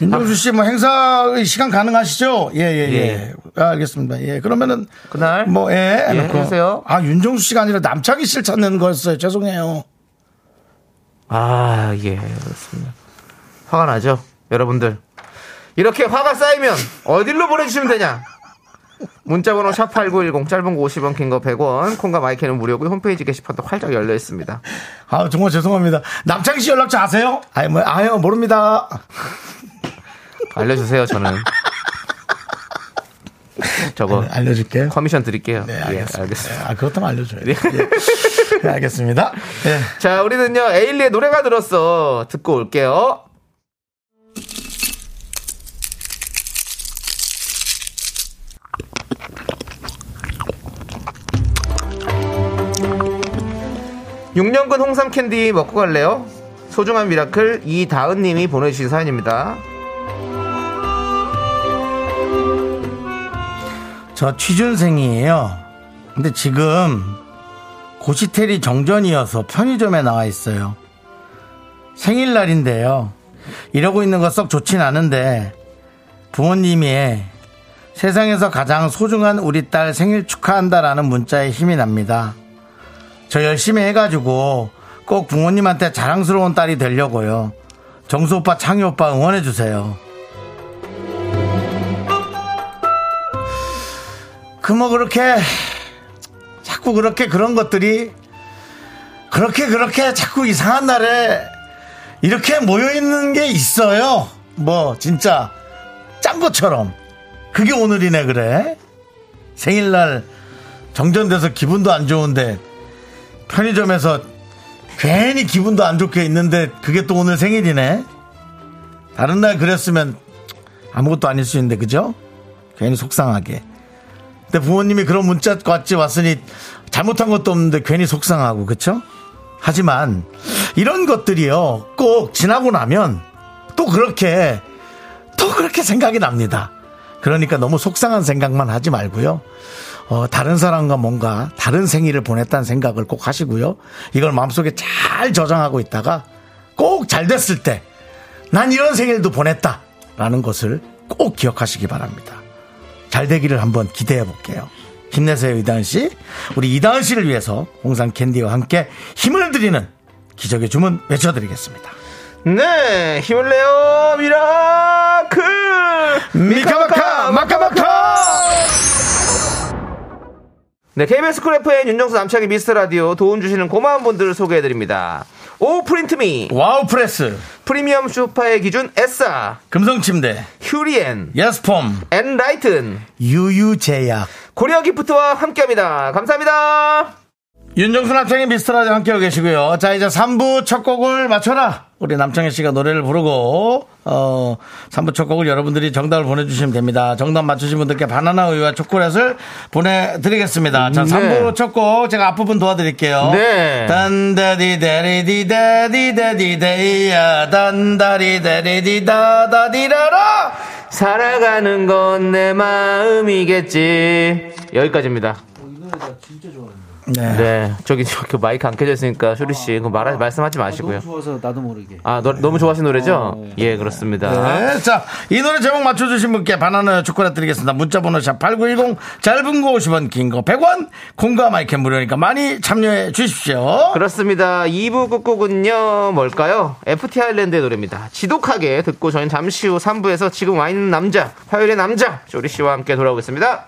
윤정수 씨 뭐 행사 시간 가능하시죠? 예, 예, 예. 아, 알겠습니다. 예. 그러면은 그날 뭐 예, 예, 해놓고. 해주세요. 아, 윤정수 씨가 아니라 남창희 씨를 찾는 거였어요. 죄송해요. 아, 예, 그렇습니다. 화가 나죠? 여러분들. 이렇게 화가 쌓이면 어디로 보내주시면 되냐? 문자번호 샵8910 짧은 거 50원 긴 거 100원 콩과 마이크는 무료고 홈페이지 게시판도 활짝 열려 있습니다. 아, 정말 죄송합니다. 남창희 씨 연락처 아세요? 아니, 뭐, 아유, 모릅니다. 알려주세요 저는. 저거 알려줄게요. 커미션 드릴게요. 네, 예, 알겠습니다. 알겠습니다. 아, 그것도 알려줘요. 예. 네, 알겠습니다. 예. 자, 우리는요, 에일리의 노래가 들었어. 듣고 올게요. 6년근 홍삼 캔디 먹고 갈래요? 소중한 미라클 이다은님이 보내주신 사연입니다. 저 취준생이에요. 근데 지금 고시텔이 정전이어서 편의점에 나와 있어요. 생일날인데요. 이러고 있는 거 썩 좋진 않은데 부모님이 세상에서 가장 소중한 우리 딸 생일 축하한다라는 문자에 힘이 납니다. 저 열심히 해가지고 꼭 부모님한테 자랑스러운 딸이 되려고요. 정수 오빠, 창희 오빠 응원해주세요. 그 뭐 그렇게 자꾸 그렇게 그런 것들이 그렇게 그렇게 자꾸 이상한 날에 이렇게 모여 있는 게 있어요. 뭐 진짜 짠 것처럼 그게 오늘이네 그래. 생일날 정전돼서 기분도 안 좋은데 편의점에서 괜히 기분도 안 좋게 있는데 그게 또 오늘 생일이네. 다른 날 그랬으면 아무것도 아닐 수 있는데 그죠? 괜히 속상하게. 근데 부모님이 그런 문자 같이 왔으니 잘못한 것도 없는데 괜히 속상하고 그쵸? 하지만 이런 것들이요 꼭 지나고 나면 또 그렇게 또 그렇게 생각이 납니다. 그러니까 너무 속상한 생각만 하지 말고요. 어, 다른 사람과 뭔가 다른 생일을 보냈다는 생각을 꼭 하시고요. 이걸 마음속에 잘 저장하고 있다가 꼭 잘 됐을 때 난 이런 생일도 보냈다. 라는 것을 꼭 기억하시기 바랍니다. 잘 되기를 한번 기대해 볼게요. 힘내세요, 이다은 씨. 우리 이다은 씨를 위해서 홍상 캔디와 함께 힘을 드리는 기적의 주문 외쳐드리겠습니다. 네, 힘을 내요, 미라클! 미카마카, 마카마카! 네, KBS 쿨 FM 윤정수 남창희 미스터 라디오 도움 주시는 고마운 분들을 소개해드립니다. 오 프린트미, 와우 프레스, 프리미엄 쇼파의 기준 에싸, 금성침대, 휴리엔, 예스폼, 엔라이튼, 유유제약. 고려 기프트와 함께합니다. 감사합니다. 윤정수 남창의 미스터라디오 함께하고 계시고요. 자, 이제 3부 첫 곡을 맞춰라. 우리 남창희 씨가 노래를 부르고, 어, 3부 첫 곡을 여러분들이 정답을 보내주시면 됩니다. 정답 맞추신 분들께 바나나 우유와 초콜릿을 보내드리겠습니다. 자, 네. 3부 첫곡 제가 앞부분 도와드릴게요. 네. 단다디 데리디 다디 다디 데이야 단다리 데리디 다다디라라 살아가는 건 내 마음이겠지. 여기까지입니다. 네. 네, 저기 저기 마이크 안 켜져 있으니까 쇼리 씨, 그 말, 말씀하지 마시고요. 좋아서 나도 모르게. 아, 너, 너무 좋아하시는 노래죠? 예, 그렇습니다. 네, 자, 이 노래 제목 맞춰 주신 분께 바나나 초콜릿 드리겠습니다. 문자 번호 샵8910, 짧은 거 50원, 긴 거 100원, 공과 마이크 무료니까 많이 참여해 주십시오. 그렇습니다. 2부 끝곡은요, 뭘까요? FT 아일랜드의 노래입니다. 지독하게 듣고 저희는 잠시 후 3부에서 지금 와 있는 남자, 화요일의 남자, 쇼리 씨와 함께 돌아오겠습니다.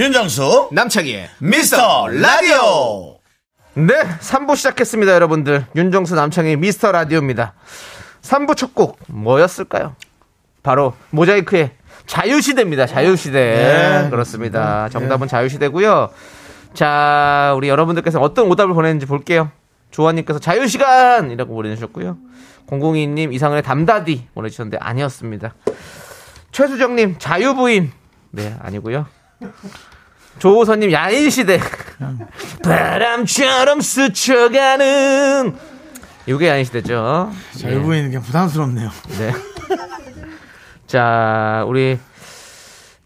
윤정수, 남창희의 미스터 라디오. 네, 3부 시작했습니다, 여러분들. 윤정수 남창희 미스터 라디오입니다. 3부 첫 곡 뭐였을까요? 바로 모자이크의 자유시대입니다. 자유시대. 네. 그렇습니다. 정답은 자유시대고요. 자, 우리 여러분들께서 어떤 오답을 보냈는지 볼게요. 조아님께서 자유시간이라고 보내주셨고요. 002님 이상은의 담다디 보내주셨는데 아니었습니다. 최수정님 자유부인. 네, 아니고요. 조호선님 야인시대. 바람처럼 스쳐가는. 이게 야인시대죠. 잘 보이는 게 부담스럽네요. 네. 자, 우리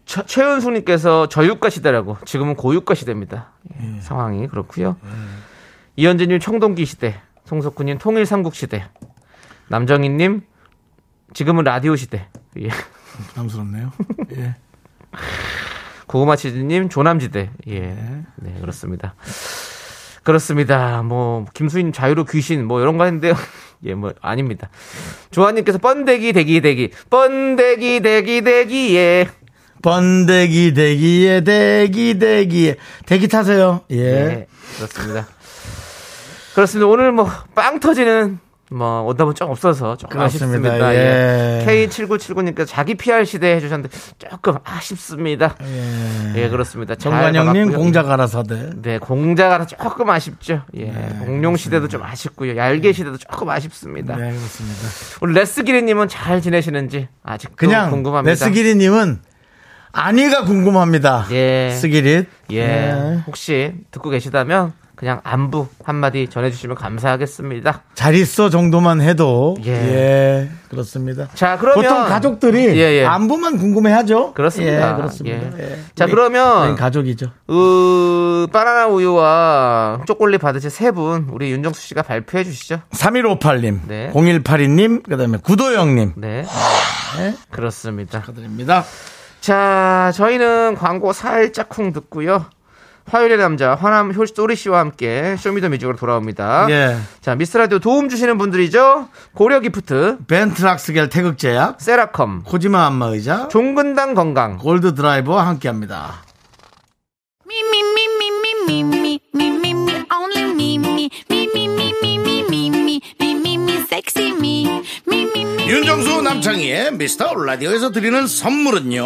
처- 최은숙님께서 저유가 시대라고 지금은 고유가 시대입니다. 예, 상황이 그렇고요. 이현진님 청동기 시대, 송석구님 통일 삼국 시대, 남정희님 지금은 라디오 시대. 예. 부담스럽네요. 예. 고구마 치즈님 조남지대. 예. 네, 그렇습니다. 그렇습니다. 뭐 김수인 자유로 귀신 뭐 이런 거 했는데요. 예, 뭐 아닙니다. 조아님께서 번데기 대기 대기 번데기 대기 대기 예. 번데기 대기에 대기 대기에 대기 타세요. 예. 예, 그렇습니다. 그렇습니다. 오늘 뭐 빵 터지는 뭐 오다 보면 좀 없어서 조금 그렇습니다. 아쉽습니다. 예. 예. K7979님께서 자기 PR 시대 해주셨는데 조금 아쉽습니다. 예, 그렇습니다. 잘 정관영님. 공작 알아서들. 네, 공자가 조금 아쉽죠. 예, 공룡 시대도 좀 아쉽고요. 얄개 시대도 조금 아쉽습니다. 네, 그렇습니다. 우리 레스기리님은 잘 지내시는지 아직도 그냥 궁금합니다. 레스기리님은 아니가 궁금합니다. 예. 스기릿. 예, 네. 혹시 듣고 계시다면 그냥 안부 한마디 전해주시면 감사하겠습니다. 잘 있어 정도만 해도 예. 예, 그렇습니다. 자, 그러면 보통 가족들이 예, 예. 안부만 궁금해하죠. 그렇습니다. 예, 그렇습니다. 예. 예. 자, 우리- 그러면 가족이죠. 으, 바나나 우유와 초콜릿 받으실 세 분 우리 윤정수 씨가 발표해 주시죠. 3158님, 네. 0182님, 그다음에 구도영님 네. 그렇습니다. 축하드립니다. 자, 저희는 광고 살짝 쿵 듣고요. 화요일의 남자 화남 효소리 씨와 함께 쇼미더뮤직으로 돌아옵니다. 예. 자 미스라디오 도움 주시는 분들이죠. 고려기프트, 벤트락스겔 태극제약, 세라컴, 코지마 안마의자, 종근당 건강, 골드드라이버와 함께합니다. 윤정수 남창희의 미스터 라디오에서 드리는 선물은요.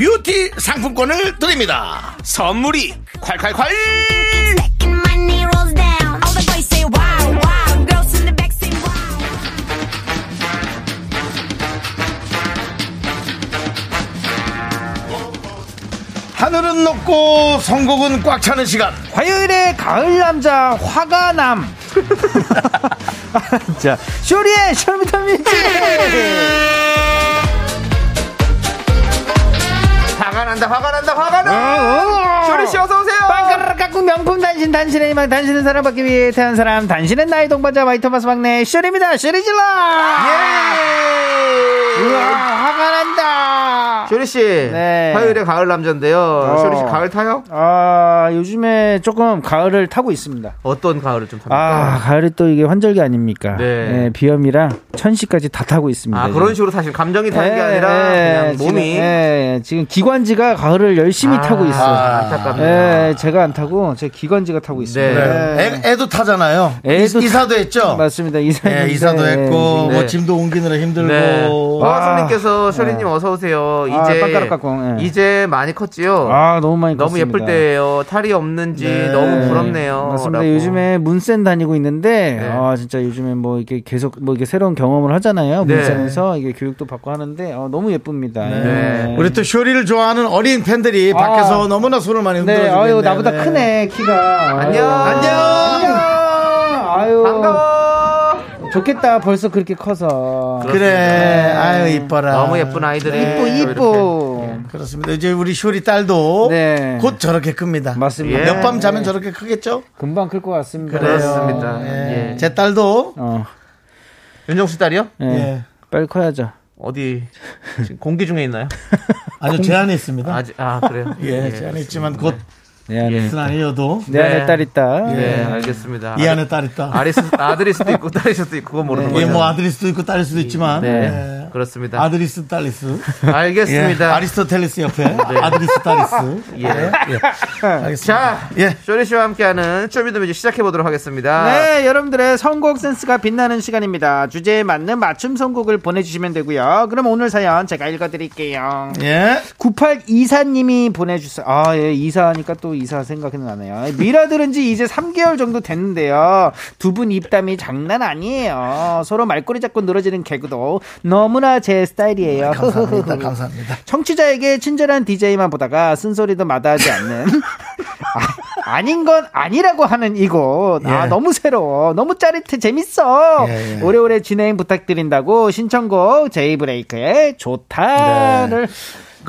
뷰티 상품권을 드립니다. 선물이 콸콸콸! Second money rolls down. All the boys say wow, wow. Girls in the back say wow. 하늘은 높고 선곡은 꽉 차는 시간. 화요일에 가을 남자 화가 남. 자, 쇼리의 쇼미더뮤직. 난다 화가 난다 화가 나! 쇼리 씨 어서 명품 단신 단신의 희망 단신은 사랑받기 위해 태어난 사람 단신은 나의 동반자 화이트마스 막내 쇼리입니다 쇼리 질러 예! 우와 화가 난다 쇼리 씨 네. 화요일에 가을 남자인데요. 쇼리 씨 가을 타요? 아 요즘에 조금 가을을 타고 있습니다 어떤 가을을 좀 탑니까? 아 가을이 또 이게 환절기 아닙니까 네. 네, 비염이랑 천시까지 다 타고 있습니다 아, 그런 식으로 사실 감정이 타는 게 예, 아니라 예, 그냥 지금, 몸이 예, 지금 기관지가 가을을 열심히 아, 타고 있어요 안타깝네요. 예, 제가 안 타고 제 기관지가 타고 있습니다 네. 애, 도 타잖아요. 애도 이, 사도 했죠. 맞습니다 이사 예, 이사도 했고 네. 뭐 짐도 옮기느라 힘들고. 네. 와. 화수님께서 쇼리님 어서 오세요. 아, 이제 예. 이제 많이 컸지요. 아 너무 많이 너무 컸습니다. 예쁠 때예요. 탈이 없는지 네. 너무 부럽네요. 맞습니다. 라고. 요즘에 문센 다니고 있는데 네. 아 진짜 요즘에 뭐 이렇게 계속 뭐 이게 새로운 경험을 하잖아요. 네. 문센에서 이게 교육도 받고 하는데 어, 너무 예쁩니다. 네. 우리 또 쇼리를 좋아하는 어린 팬들이 아. 밖에서 너무나 손을 많이 흔들어 네, 주고 아유 나보다 크네 키가. 안녕. 아유, 안녕. 아유 반가워. 좋겠다. 벌써 그렇게 커서. 그래. 아유 이뻐라. 너무 예쁜 아이들이 이뻐 또 이뻐. 이렇게. 그렇습니다. 이제 우리 쇼리 딸도 네. 곧 저렇게 큽니다. 맞습니다. 예. 몇밤 자면 저렇게 크겠죠? 금방 클 것 같습니다. 그렇습니다. 예. 예. 제 딸도 어, 윤정수 딸이요? 예. 예. 빨리 커야죠. 어디 지금 공기 중에 있나요? 아주 제 안에 있습니다. 아직 아 그래요. 예, 제 안에 있지만 곧 내 안에 예. 아니어도 내 안에 네. 딸 있다. 네, 알겠습니다. 이 안에 딸 있다. 아리 스, 아들일 수도 있고 딸일 수도 있고 그건 모르는 이게 거죠. 뭐 아들일 수도 있고 딸일 수도 있지만 네, 예. 그렇습니다. 아드리스 딸리스 알겠습니다. 예. 아리스토텔레스 옆에 아드리스 딸리스 예. 알겠습니다. 자, 예. 쇼리 씨와 함께하는 쇼미더뮤직 시작해 보도록 하겠습니다. 네, 여러분들의 선곡 센스가 빛나는 시간입니다. 주제에 맞는 맞춤 선곡을 보내주시면 되고요. 그럼 오늘 사연 제가 읽어드릴게요. 예. 9824님이 보내주세요. 아, 예, 이사하니까 또 이사 생각이 나네요. 미라 들은 지 이제 3개월 정도 됐는데요. 두 분 입담이 장난 아니에요. 서로 말꼬리 잡고 늘어지는 개그도 너무 나 제 스타일이에요. 감사합니다. 감사합니다. 청취자에게 친절한 DJ만 보다가 쓴소리도 마다하지 않는 아, 아닌 건 아니라고 하는 이곳. 아, 예. 너무 새로워. 너무 짜릿해. 재밌어. 예, 예. 오래오래 진행 부탁드린다고 신청곡 제이브레이크의 좋다를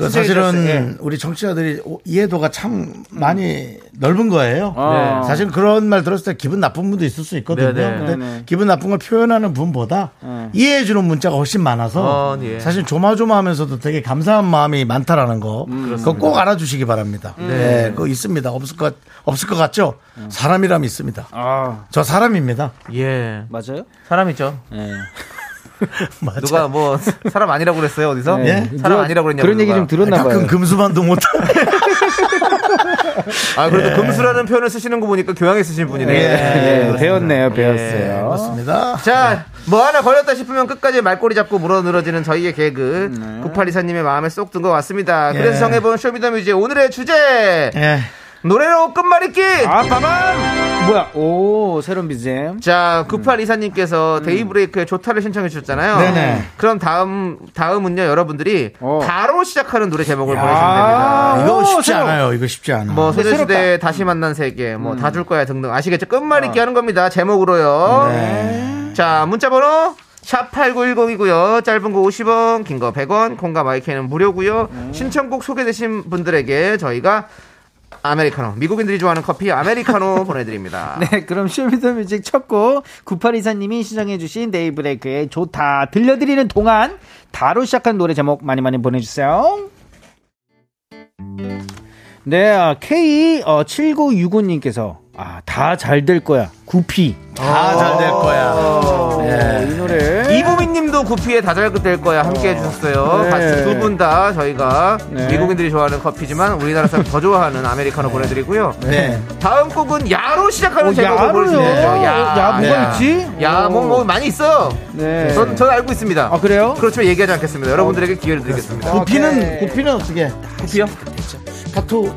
그 사실은 주셨어요. 우리 청취자들이 오- 이해도가 참 많이 넓은 거예요. 어. 네. 사실 그런 말 들었을 때 기분 나쁜 분도 있을 수 있거든요. 네네. 근데 네네. 기분 나쁜 걸 표현하는 분보다 이해해 주는 문자가 훨씬 많아서 어, 예. 사실 조마조마하면서도 되게 감사한 마음이 많다라는 거 그거 꼭 알아주시기 바랍니다. 네, 그거 있습니다. 없을 것 없을 것 같죠? 사람이라면 있습니다. 아, 저 사람입니다. 예. 맞아요? 사람이죠. 네. 맞아. 누가 뭐 사람 아니라고 그랬어요 어디서? 네. 사람 아니라고 그랬냐고 그런 얘기. 좀 들었나 봐요. 가끔 금수만도 못. 아 그래도 금수라는 표현을 쓰시는 거 보니까 교양 있으신 분이네. 예, 그렇습니다. 배웠네요, 예. 배웠어요. 맞습니다. 자, 뭐 하나 걸렸다 싶으면 끝까지 말꼬리 잡고 물어 늘어지는 저희의 개그. 9824님의 마음에 쏙 든 것 같습니다. 그래서 예. 정해본 쇼미더뮤직 오늘의 주제. 예. 노래로 끝말잇기! 아, 빠밤! 뭐야? 오, 새로운 BGM. 자, 9824님께서 데이브레이크의 조타를 신청해 주셨잖아요. 네네. 그럼 다음, 다음은요, 여러분들이 어. 다로 시작하는 노래 제목을 보내주시면 아, 됩니다. 이거 오, 쉽지. 않아요. 이거 쉽지 않아. 뭐. 소녀시대 다시 만난 세계, 뭐, 다줄 거야 등등. 아시겠죠? 끝말잇기 하는 겁니다. 제목으로요. 자, 문자번호. 샵8910이고요. 짧은 거 50원, 긴 거 100원, 콩과 마이크는 무료고요. 신청곡 소개되신 분들에게 저희가 아메리카노, 미국인들이 좋아하는 커피 아메리카노 보내드립니다. 네, 그럼 Show Me the Music 첫 곡 9824님이 신청해주신 데이브레이크의 좋다 들려드리는 동안 다로 시작한 노래 제목 많이 많이 보내주세요. 네, 아, K7965님께서 아, 다 잘 될 거야. 구피. 다 잘 될 거야. 어, 이 노래. 이보민 님도 구피에 다잘될 거야 함께 해주셨어요. 네. 같이 두 분 다 저희가 네. 미국인들이 좋아하는 커피지만 우리나라 사람 더 좋아하는 아메리카노 보내드리고요. 네. 다음 곡은 야로 시작하는 어, 제목을 되죠. 야, 야, 뭐가 야. 있지? 야, 뭐, 뭐 많이 있어. 네. 전, 전 알고 있습니다. 아, 그래요? 그렇지만 얘기하지 않겠습니다. 여러분들에게 기회를 드리겠습니다. 구피는 구피는 어떻게? 구피요? 타투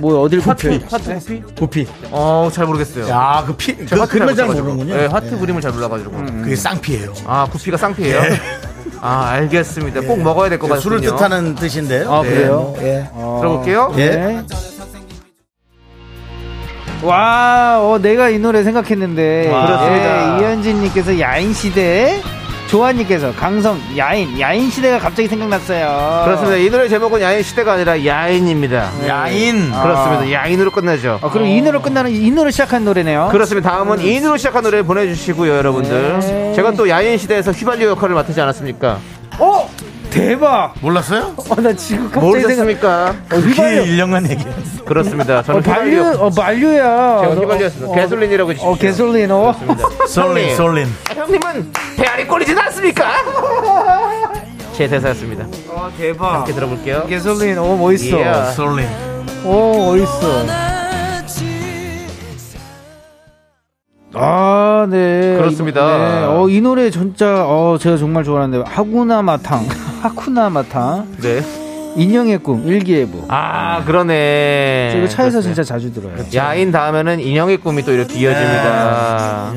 뭐, 어딜 하트, 구피? 하트 구피? 구피. 어, 잘 모르겠어요. 야, 그 피, 제가 그 하트 그림을 잘 몰라가지고. 모르는군요. 네, 하트 그림을 잘 몰라가지고. 그게 쌍피예요. 아, 구피가 쌍피예요? 아, 알겠습니다. 꼭 먹어야 될것그 같군요. 술을 뜻하는 뜻인데요. 아, 네. 그래요? 예. 들어볼게요. 예. 네. 와, 어, 내가 이 노래 생각했는데. 와. 그렇습니다. 예, 이현진님께서 야인시대, 조아님께서 강성, 야인, 야인 시대가 갑자기 생각났어요. 그렇습니다. 이 노래 제목은 야인 시대가 아니라 야인입니다. 야인. 그렇습니다. 야인으로 끝나죠. 아, 그럼 이 노래 끝나는 이 노래 시작한 노래네요. 그렇습니다. 다음은 인으로 시작한 노래 보내주시고요, 여러분들. 네. 제가 또 야인 시대에서 휘발유 역할을 맡지 않았습니까? 어, 대박. 몰랐어요? 어, 나 지금 갑자기 생각. 모르셨습니까? 어, 휘 휘발유. 1년간 얘기해. 그렇습니다. 어, 저는 만류, 휘발유. 어, 만류야. 제가 휘발유였습니다. 개솔린이라고 해주십시오. 어, 개솔린, 어. 솔린, 솔린. 아, 형님은 배알이 꼴리진 않습니까? 제 대사였습니다. 어, 대박. 함께 들어볼게요. 개솔린, 어, 멋있어. 예. 솔린. 오, 멋있어. 아, 네. 그렇습니다. 네. 어, 이 노래 진짜, 어, 제가 정말 좋아하는데, 하구나 마탕. 하쿠나 마탕. 네. 인형의 꿈, 일기예보. 아, 그러네. 이거 차에서 그렇습니다. 진짜 자주 들어요. 야인 다음에는 인형의 꿈이 또 이렇게 이어집니다.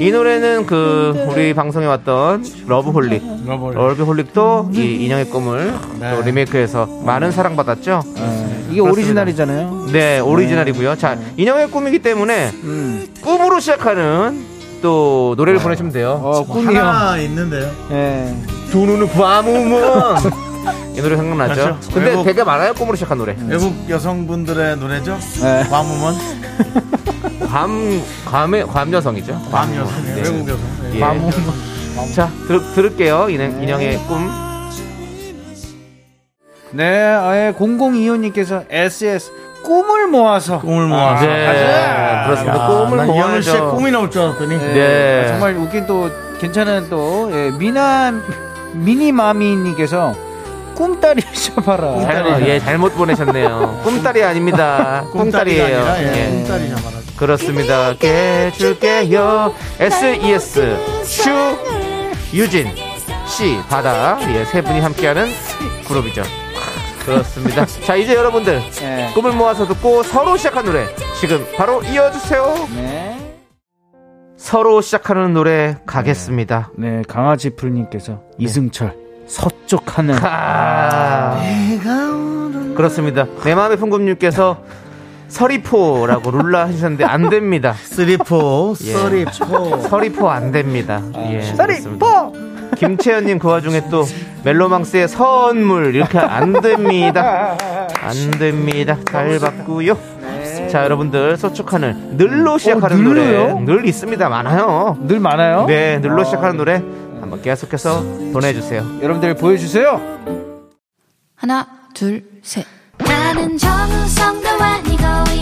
이 노래는 그 우리 방송에 왔던 러브홀릭, 러브홀릭. 러브홀릭도 이 인형의 꿈을 네. 또 리메이크해서 많은 사랑 받았죠. 네. 이게 그렇습니다. 오리지널이잖아요. 네, 오리지널이고요. 자, 인형의 꿈이기 때문에 음. 꿈으로 시작하는 또 노래를 보내시면 돼요. 어, 꿈이요. 하나 있는데요. 예. 두 눈은 밤우먼 이 노래 생각나죠? 그렇죠. 근데 외국- 되게 많아요 꿈으로 시작한 노래. 외국 여성분들의 노래죠. 네. 과무먼. 감 감의 감 여성이죠. 감 여성. 네. 외국 여성. 예. 마무. 자 들, 들을게요 인형, 인형의 꿈. 네, 예, 0025님께서 SS 꿈을 모아서. 꿈을 모아서. 네, 가자. 그렇습니다. 야, 꿈을 난 이현우 씨의 모아야죠. 꿈이 나올 줄 알았더니. 네. 네. 정말 웃긴 또 괜찮은 또 예, 미나 미니마미님께서 꿈따리 셔봐라. 잘, 예, 잘못 보내셨네요. 꿈딸이 아닙니다. 꿈딸이에요. 아니라, 예, 예. 꿈딸이 잡아라. 그렇습니다. 깨 줄게요. SES 슈 유진 씨 바다 예, 세 분이 함께하는 그룹이죠. 그렇습니다. 자 이제 여러분들 예. 꿈을 모아서 듣고 서로 시작한 노래 지금 바로 이어주세요. 네. 서로 시작하는 노래 가겠습니다. 네, 강아지 풀님께서 이승철 서쪽 하늘. 아, 그렇습니다. 내 마음의 풍금님께서 서리포라고 룰라 해주셨는데 안 됩니다. three four, 예. three four. 서리포 안 됩니다. 예, 서리 그렇습니다. 포 김채연님 그 와중에 또 멜로망스의 선물 이렇게 안 됩니다. 안 됩니다. 잘 받고요. 자 여러분들 소축하늘 늘로 시작하는 어, 노래? 늘 있습니다. 많아요. 늘 많아요. 네 늘로 시작하는 노래 한번 계속해서 보내주세요. 여러분들 보여주세요. 하나, 둘, 셋. 나는 이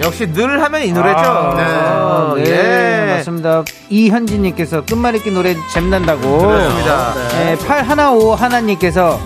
역시 늘 하면 이 노래죠. 아, 네, 예. 맞습니다. 이현진님께서 끝말잇기 노래 잼난다고. 그렇습니다. 네, 8155 하나님께서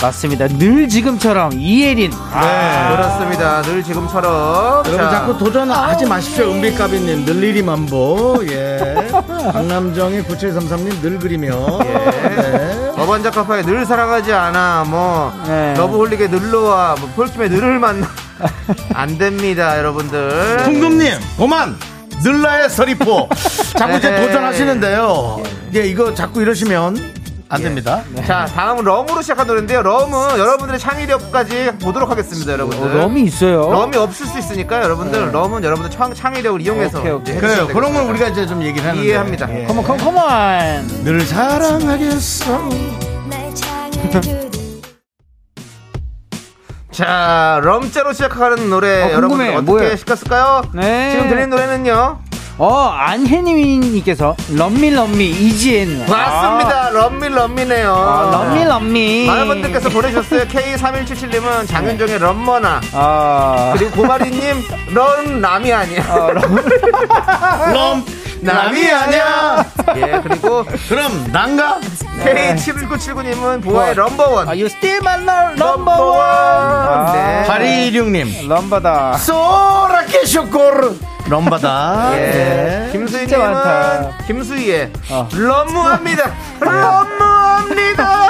맞습니다. 늘 지금처럼 이예린. 네, 그렇습니다. 늘 지금처럼. 여러분 자, 자꾸 도전하지 마십시오. 은비까비님 늘 일이 만보. 예. 강남정의 9733님 늘 그리며. 네. 어반자카파에 늘 사랑하지 않아. 뭐 네. 러브홀릭의 늘로와 뭐 폴킴의 늘을 만나. 안 됩니다, 여러분들. 풍금님, 그만! 늘라의 서리포. 자꾸 이제 네. 도전하시는데요. 예, 이거 자꾸 이러시면 안 됩니다. 자, 다음은 럼으로 시작한 노래인데요. 럼은 여러분들의 창의력까지 보도록 하겠습니다, 여러분들. 어, 럼이 있어요. 럼이 없을 수 있으니까 여러분들 럼은 여러분들 창, 창의력을 이용해서 오케이, 오케이. 이제 그래요. 그런 건 되겠습니다. 우리가 이제 좀 얘기를 하는데. 이해합니다. 예. 컴온, 컴온, 컴온. 늘 사랑하겠어. 자, 럼자로 시작하는 노래 어, 여러분 궁금해. 어떻게 뭐예요? 시켰을까요? 네. 지금 들리는 노래는요. 어, 안혜님께서 럼미, 럼미, 이지엔. 맞습니다. 럼미 럼미네요. 아, 럼미, 럼미. 많은 분들께서 보내주셨어요. K3177님은 장윤정의 럼머나. 아, 그리고 고마리님, 런 남이 아니야. 어, 럼, 럼, 남이 아니야. 예, 그리고 그럼, 난가? K7979님은 보아의 럼버원. 아, you still my love, number 럼버원. one. 네. 8216님. 럼바다. 소라케 쇼코르. 럼바다. 예. 예. 김수희님은 많다. 김수희의 어. 럼무합니다. 럼무합니다.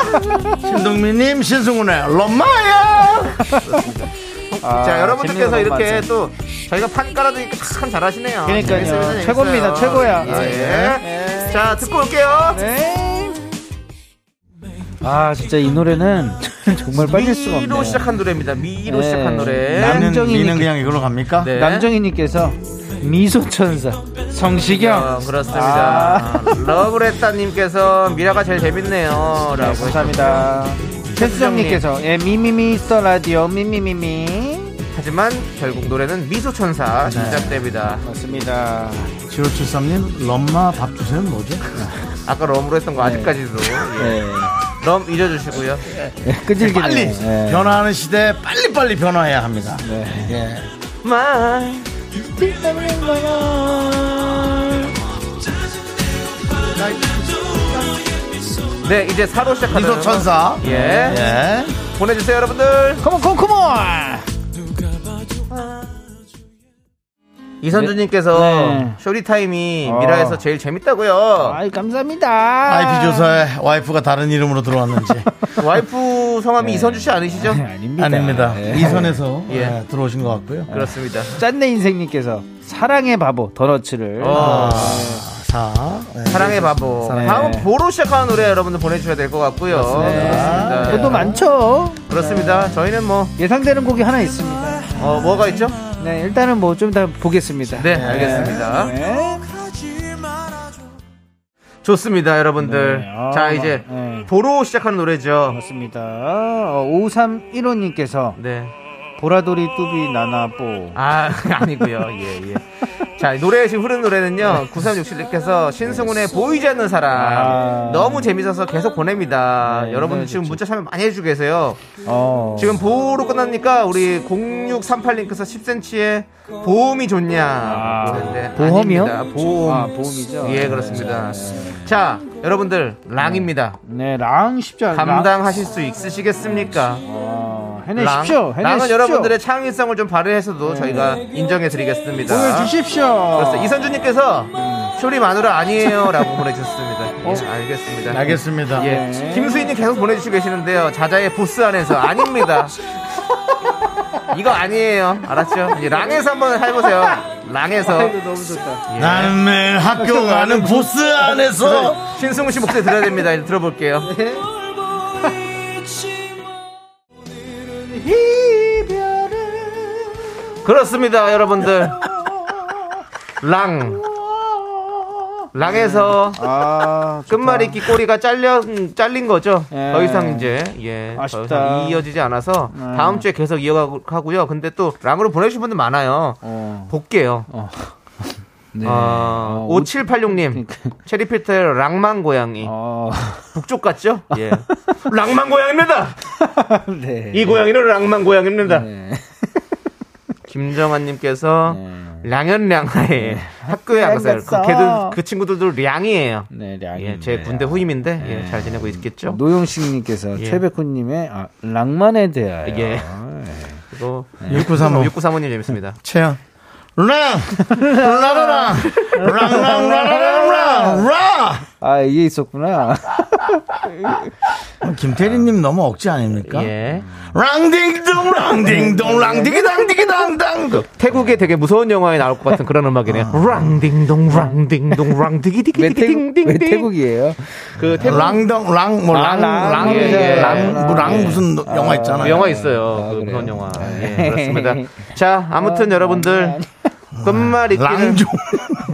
신동민님, 신승훈의 럼마야. 아, 자, 여러분들께서 이렇게 또 저희가 판 깔아주니까 참 잘하시네요. 그러니까요. 재밌어요. 최고입니다, 최고야. 예. 예. 자, 듣고 올게요. 네. 아, 진짜 이 노래는 정말 빠질 수가 없네요. 미로 시작한 노래입니다. 미로 네. 시작한 노래. 남- 미는, 남정이니까. 미는 그냥 이걸로 갑니까? 네. 남정희님께서 미소천사 성시경 어, 그렇습니다. 러브레타님께서 미라가 제일 재밌네요. 아. 네, 라고 감사합니다. 최수정님께서 예, 미미미스터 라디오 미미미미 하지만 결국 노래는 미소천사 네. 시작됩니다. 맞습니다. 7573님, 럼마 밥 주세요는 뭐죠? 아까 럼으로 했던 거 아직까지도 예. 네. 럼 잊어주시고요. 네, 끄질기네. 빨리 네. 변화하는 시대에 빨리빨리 변화해야 합니다. 예. 말 네, 이제 사로 시작하는 미소 천사. 예. 예. 보내주세요, 여러분들. 컴온 컴온 컴온. 이선주님께서 네. 쇼리타임이 어. 미라에서 제일 재밌다고요. 아이 감사합니다. IP 조사에 와이프가 다른 이름으로 들어왔는지. 와이프 성함이 이선주 씨 아니시죠? 네, 아닙니다. 아닙니다. 예. 이선에서 예. 예, 들어오신 것 같고요. 그렇습니다. 짠내 인생님께서 사랑의 바보 도너츠를 어. 사. 예. 사랑의 바보. 네. 다음 보로 시작하는 노래 여러분들 보내주셔야 될 것 같고요. 네. 그렇습니다. 또도 많죠. 그렇습니다. 저희는 뭐, 예상되는 곡이 하나 있습니다. 어, 뭐가 있죠? 네, 일단은 뭐 좀 더 보겠습니다. 네, 알겠습니다. 네. 좋습니다, 여러분들. 네, 아, 자, 이제 네. 보로 시작하는 노래죠. 맞습니다. 어, 5315님께서 네. 보라돌이 뚜비 나나뽀. 아, 아니고요. 예, 예. 자, 노래 지금 흐르는 노래는요. 9367님께서 신승훈의 보이지 않는 사람. 아. 너무 재밌어서 계속 보냅니다. 네, 여러분 네, 지금. 문자 참여 많이 해주고 계세요. 어. 지금 보호로 끝나니까 우리 0638링크에서 10cm의 보험이 좋냐. 아, 그랬는데 보험이요? 아닙니다. 보험. 아, 보험이죠. 예, 그렇습니다. 자, 여러분들, 랑입니다. 네, 랑 쉽지 않 감당하실 수 있으시겠습니까? 어, 해내십시오. 랑, 해내십시오. 여러분들의 창의성을 좀 발휘해서도 저희가 인정해 드리겠습니다. 보여주십시오. 그렇습니다. 이선주님께서 쇼리 마누라 아니에요 라고 보내주셨습니다. 예, 알겠습니다. 알겠습니다. 예. 김수희님 계속 보내주시고 계시는데요. 자자의 보스 안에서 아닙니다. 이거 아니에요. 알았죠? 이제 랑에서 한번 해보세요. 랑에서. 너무 좋다. 나는 매일 학교 가는 보스 안에서 신승우 씨 목소리 들어야 됩니다. 이제 들어볼게요. 그렇습니다, 여러분들. 랑. 랑에서 아. 끝말잇기 꼬리가 잘려 잘린 거죠. 예. 더 이상 이제 예, 더 아쉽다. 이어지지 않아서 다음 주에 계속 이어가고요. 근데 또 랑으로 보내주신 분들 많아요. 어. 볼게요. 네. 어, 어, 5786님 체리필터의 랑만 고양이 어, 북쪽 같죠? 예. 랑만 고양입니다. 네. 이 고양이는 랑만 고양입니다. 네. 김정환님께서 랑연량하에 학교에 안 갔어요. 그, 갔어. 걔들 그 친구들도 량이에요. 네, 량이. 예, 제 군대 후임인데 예, 잘 지내고 있겠죠? 노영식님께서 예. 최백호님의 아, 랑만에 대하여. 예. 그리고 6935 6935님 재밌습니다. 채연 랑 라라랑 랑랑라라랑 라아 이게 있었구나. 김태리님 너무 억지 아닙니까? 예. 랑딩동 랑딩동 랑디기당디기당당 태국의 되게 무서운 영화에 나올 것 같은 그런 음악이네요. 랑딩동 랑딩동 왜 랑디기디기디기딩딩딩. 태국이에요? 그 태국 랑덩 아, 랑. 랑뭐랑랑 예, 예. 랑 무슨 영화 있잖아요. 영화 있어요. 아, 그? 무서운 영화. 예, 그렇습니다. 자, 아무튼 여러분들 끝말잇기는 랑종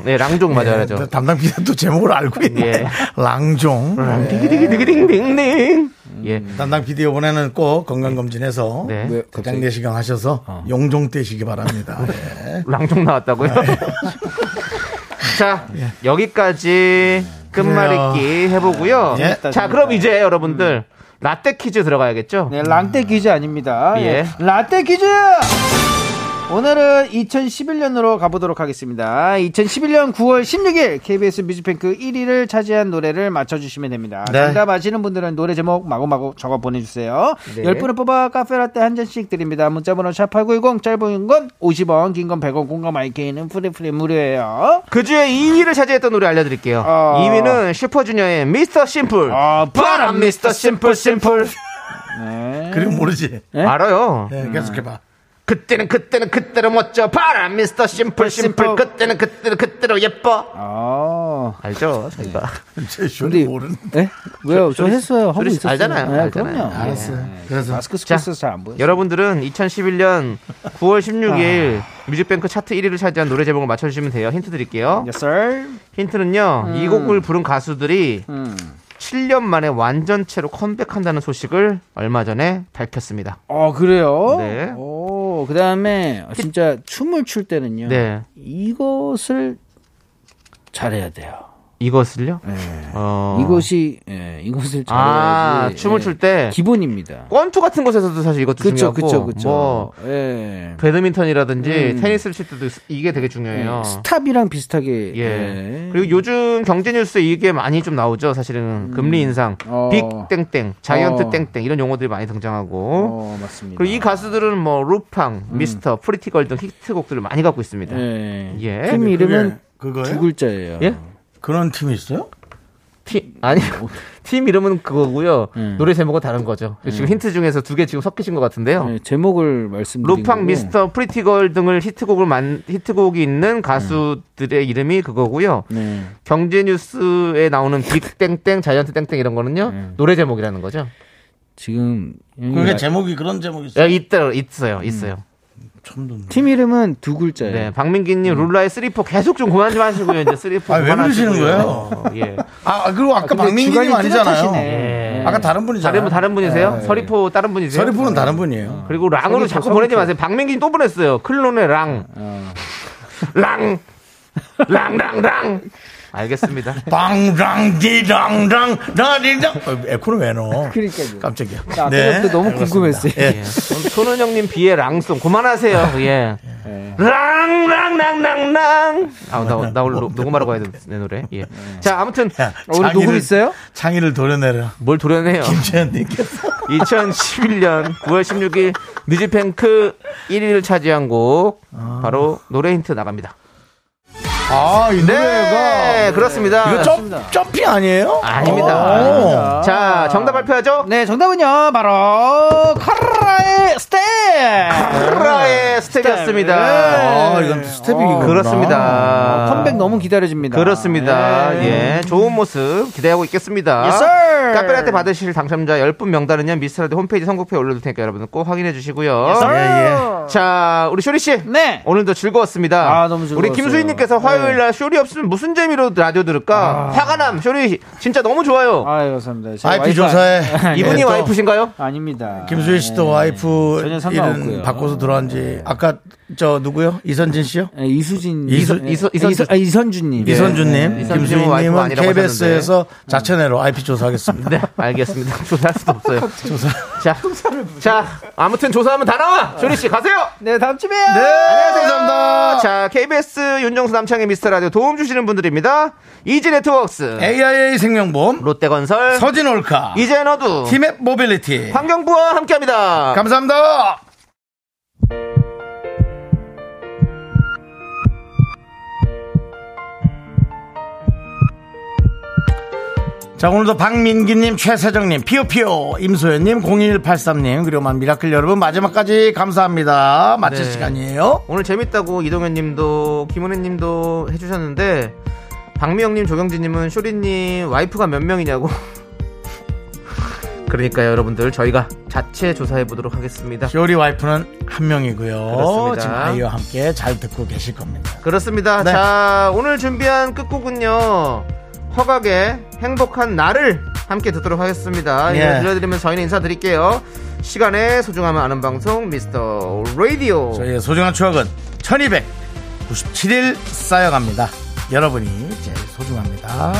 네, 랑종 맞아야죠. 담당 기자 또 제목을 알고 있네. 예. 랑종. 디기디기디기딩딩딩. 예. 담당 PD 이번에는 꼭 건강검진해서 네. 왜 대장 내시경 하셔서 용종 떼시기 바랍니다. 네. 랑종 나왔다고요? 자, 여기까지 끝말잇기 해보고요. 예. 자, 그럼 이제 여러분들 라떼 퀴즈 들어가야겠죠? 네, 랑떼 퀴즈 아닙니다. 예. 예. 라떼 퀴즈! 오늘은 2011년으로 가보도록 하겠습니다. 2011년 9월 16일 KBS 뮤직뱅크 1위를 차지한 노래를 맞춰주시면 됩니다. 네. 정답 아시는 분들은 노래 제목 마구마구 적어 보내주세요. 네. 10분을 뽑아 카페라떼 한 잔씩 드립니다. 문자번호 샵8910 짧은 건 50원 긴 건 100원 공감 IK는 free free 무료예요. 그 주에 2위를 차지했던 노래 알려드릴게요. 어. 2위는 슈퍼주니어의 Mr. Simple. 아, 바람 Mr. Simple Simple. 네. 그리고 모르지. 네? 알아요. 네, 계속해봐. 그때는 그때는 그때로 멋져. 바람 미스터 심플 심플. 그때는 그때는 그때로 예뻐. 아. 알죠? 저희가. 제 쇼리 근데- 모르는. 네? 왜요? 저 했어요. 하고 있었어요. 알잖아요. 네, 알잖아요. 그럼요. 알았어요. 그래서 마스크 쓰고 있어서 잘안 보여요. 여러분들은 2011년 9월 16일 뮤직뱅크 차트 1위를 차지한 노래 제목을 맞춰주시면 돼요. 힌트 드릴게요. Yes, sir. 힌트는요. 이 곡을 부른 가수들이 음. 7년 만에 완전체로 컴백한다는 소식을 얼마 전에 밝혔습니다. 어, 그래요? 네. 오, 그 다음에 진짜 춤을 출 때는요. 네. 이것을 잘해야 돼요. 이것을요? 네. 어. 이것이, 예, 이것을. 아, 춤을 예, 출때 기본입니다. 권투 같은 곳에서도 사실 이것도 그쵸, 중요하고 그쵸, 그쵸. 뭐 예. 배드민턴이라든지 음. 테니스를 칠 때도 이게 되게 중요해요. 예, stop이랑 비슷하게. 예. 예. 그리고 요즘 경제 뉴스에 이게 많이 좀 나오죠. 사실은 금리 인상, 어. big 땡땡, giant 어. 땡땡 이런 용어들이 많이 등장하고 어, 맞습니다. 그리고 이 가수들은 뭐 루팡, Mister, Pretty Girl 등 히트곡들을 많이 갖고 있습니다. 예. 예. 팀 이름은 그거요? 두 글자예요. 예? 그런 팀이 있어요? 팀 아니 팀 이름은 그거고요. 음. 노래 제목은 다른 거죠. 지금 힌트 중에서 두 개 지금 섞이신 것 같은데요. 예, 제목을 말씀드린 루팡, 거고. Mister, Pretty Girl 등을 히트곡을 만 히트곡이 있는 가수들의 이름이 그거고요. 네. 경제 뉴스에 나오는 big 땡땡, giant 땡땡 이런 거는요 음. 노래 제목이라는 거죠. 지금 그게 제목이 그런 제목이 있어요. 야, 있다 있어요, 있어요. 처음 듣는. 팀 이름은 두 글자예요. 네, 박민기님 룰라의 three four 계속 좀 그만 좀 하시고요. 이제 three four. 아, 왜 그만하시고요. 그러시는 어, 예. 아, 그리고 아까 근데 박민기님 아니잖아요. 뚜렷하시네. 예. 아까 다른 분이잖아요. 다른 분 다른 분이세요? 서리포 다른 분이세요? 서리포는 다른 분이에요. 그리고 랑으로 서리포, 자꾸 서리포. 보내지 마세요. 박민기님 또 보냈어요. 클론의 랑. 어. 랑. 랑랑랑. 알겠습니다. 빵랑디랑랑 라디랑 어, 에코는 왜 넣어? 그러니까요. 깜짝이야. 아, 그것도 너무. 궁금했어요. 예. 예. 손은영님 비의 랑송 그만하세요. 예. 랑랑랑랑랑. 아, 나, 나 오늘 녹- 녹음하러 가야 돼, 내 노래. 예. 자, 아무튼 야, 오늘 녹음 있어요? 창의를 도려내라. 뭘 도려내요. 김채연님께서 2011년 9월 16일 뮤직뱅크 1위를 차지한 곡 바로 노래 힌트 나갑니다. 아, 이 네, 노래가. 그렇습니다. 이거 점, 점핑 아니에요? 아닙니다. 오. 자, 정답 발표하죠? 네, 정답은요, 바로, 카라의 스텝! 카라의 스텝이었습니다. 아, 이건 또 스텝이 이거구나. 그렇습니다. 컴백 너무 기다려집니다. 그렇습니다. 네. 예, 좋은 모습 기대하고 있겠습니다. Yes, sir. 카페라떼 받으실 당첨자 10분 명단은요, 미스터라디 홈페이지 선곡표에 올려둘 테니까 여러분 꼭 확인해 주시고요. sir. 예, 예. 자, 우리 쇼리 씨. 네. 오늘도 즐거웠습니다. 아, 너무 즐거웠어요. 우리 김수희님께서 화요일 날 쇼리 없으면 무슨 재미로 라디오 들을까? 화가 남, 쇼리 진짜 너무 좋아요. 아유, 감사합니다. 와이프 조사에. 이분이 예, 또 와이프신가요? 아닙니다. 김수희 씨도 네. 와이프 전혀 상관없고요. 바꿔서 들어간 지 아까 저 누구요? 이선진 씨요? 네, 이수진 이수- 네. 이수- 이선, 이선준. 아, 이선주님. 이선주님, 네. 이선주님은 와이프가 김수희님은 아니라고 KBS에서 자체내로 IP 조사하겠습니다. 네, 알겠습니다. 조사할 수도 없어요. 조사. 자, 자, 아무튼 조사하면 다 나와. 쇼리 씨 가세요. 네, 다음 주에 봬요. 안녕하세요. 감사합니다. 자, KBS 윤정수 남창의 미스터 라디오 도움 주시는 분들입니다. 이지 네트워크스, AIA 생명보험, 롯데건설, 서진올카, 이젠어두, 티맵 모빌리티. 환경부와 함께합니다. 감사합니다. 자, 오늘도 박민기님, 최세정님, 피오피오, 임소연님, 0183님, 그리고 만 미라클 여러분, 마지막까지 감사합니다. 마칠 네. 시간이에요. 오늘 재밌다고 이동현 님도 김은혜 님도 해주셨는데, 박미영 님, 조경진 님은 쇼리님 와이프가 몇 명이냐고. 그러니까요, 여러분들. 저희가 자체 조사해 보도록 하겠습니다. 쇼리 와이프는 한 명이고요. 그렇습니다. 지금 아이와 함께 잘 듣고 계실 겁니다. 그렇습니다. 네. 자, 오늘 준비한 끝곡은요. 허각의 행복한 나를 함께 듣도록 하겠습니다. 이 예. 노래 들려드리면서 저희는 인사드릴게요. 시간의 소중함을 아는 방송 미스터 라디오. 저희의 소중한 추억은 1297일 쌓여갑니다. 여러분이 제일 소중합니다.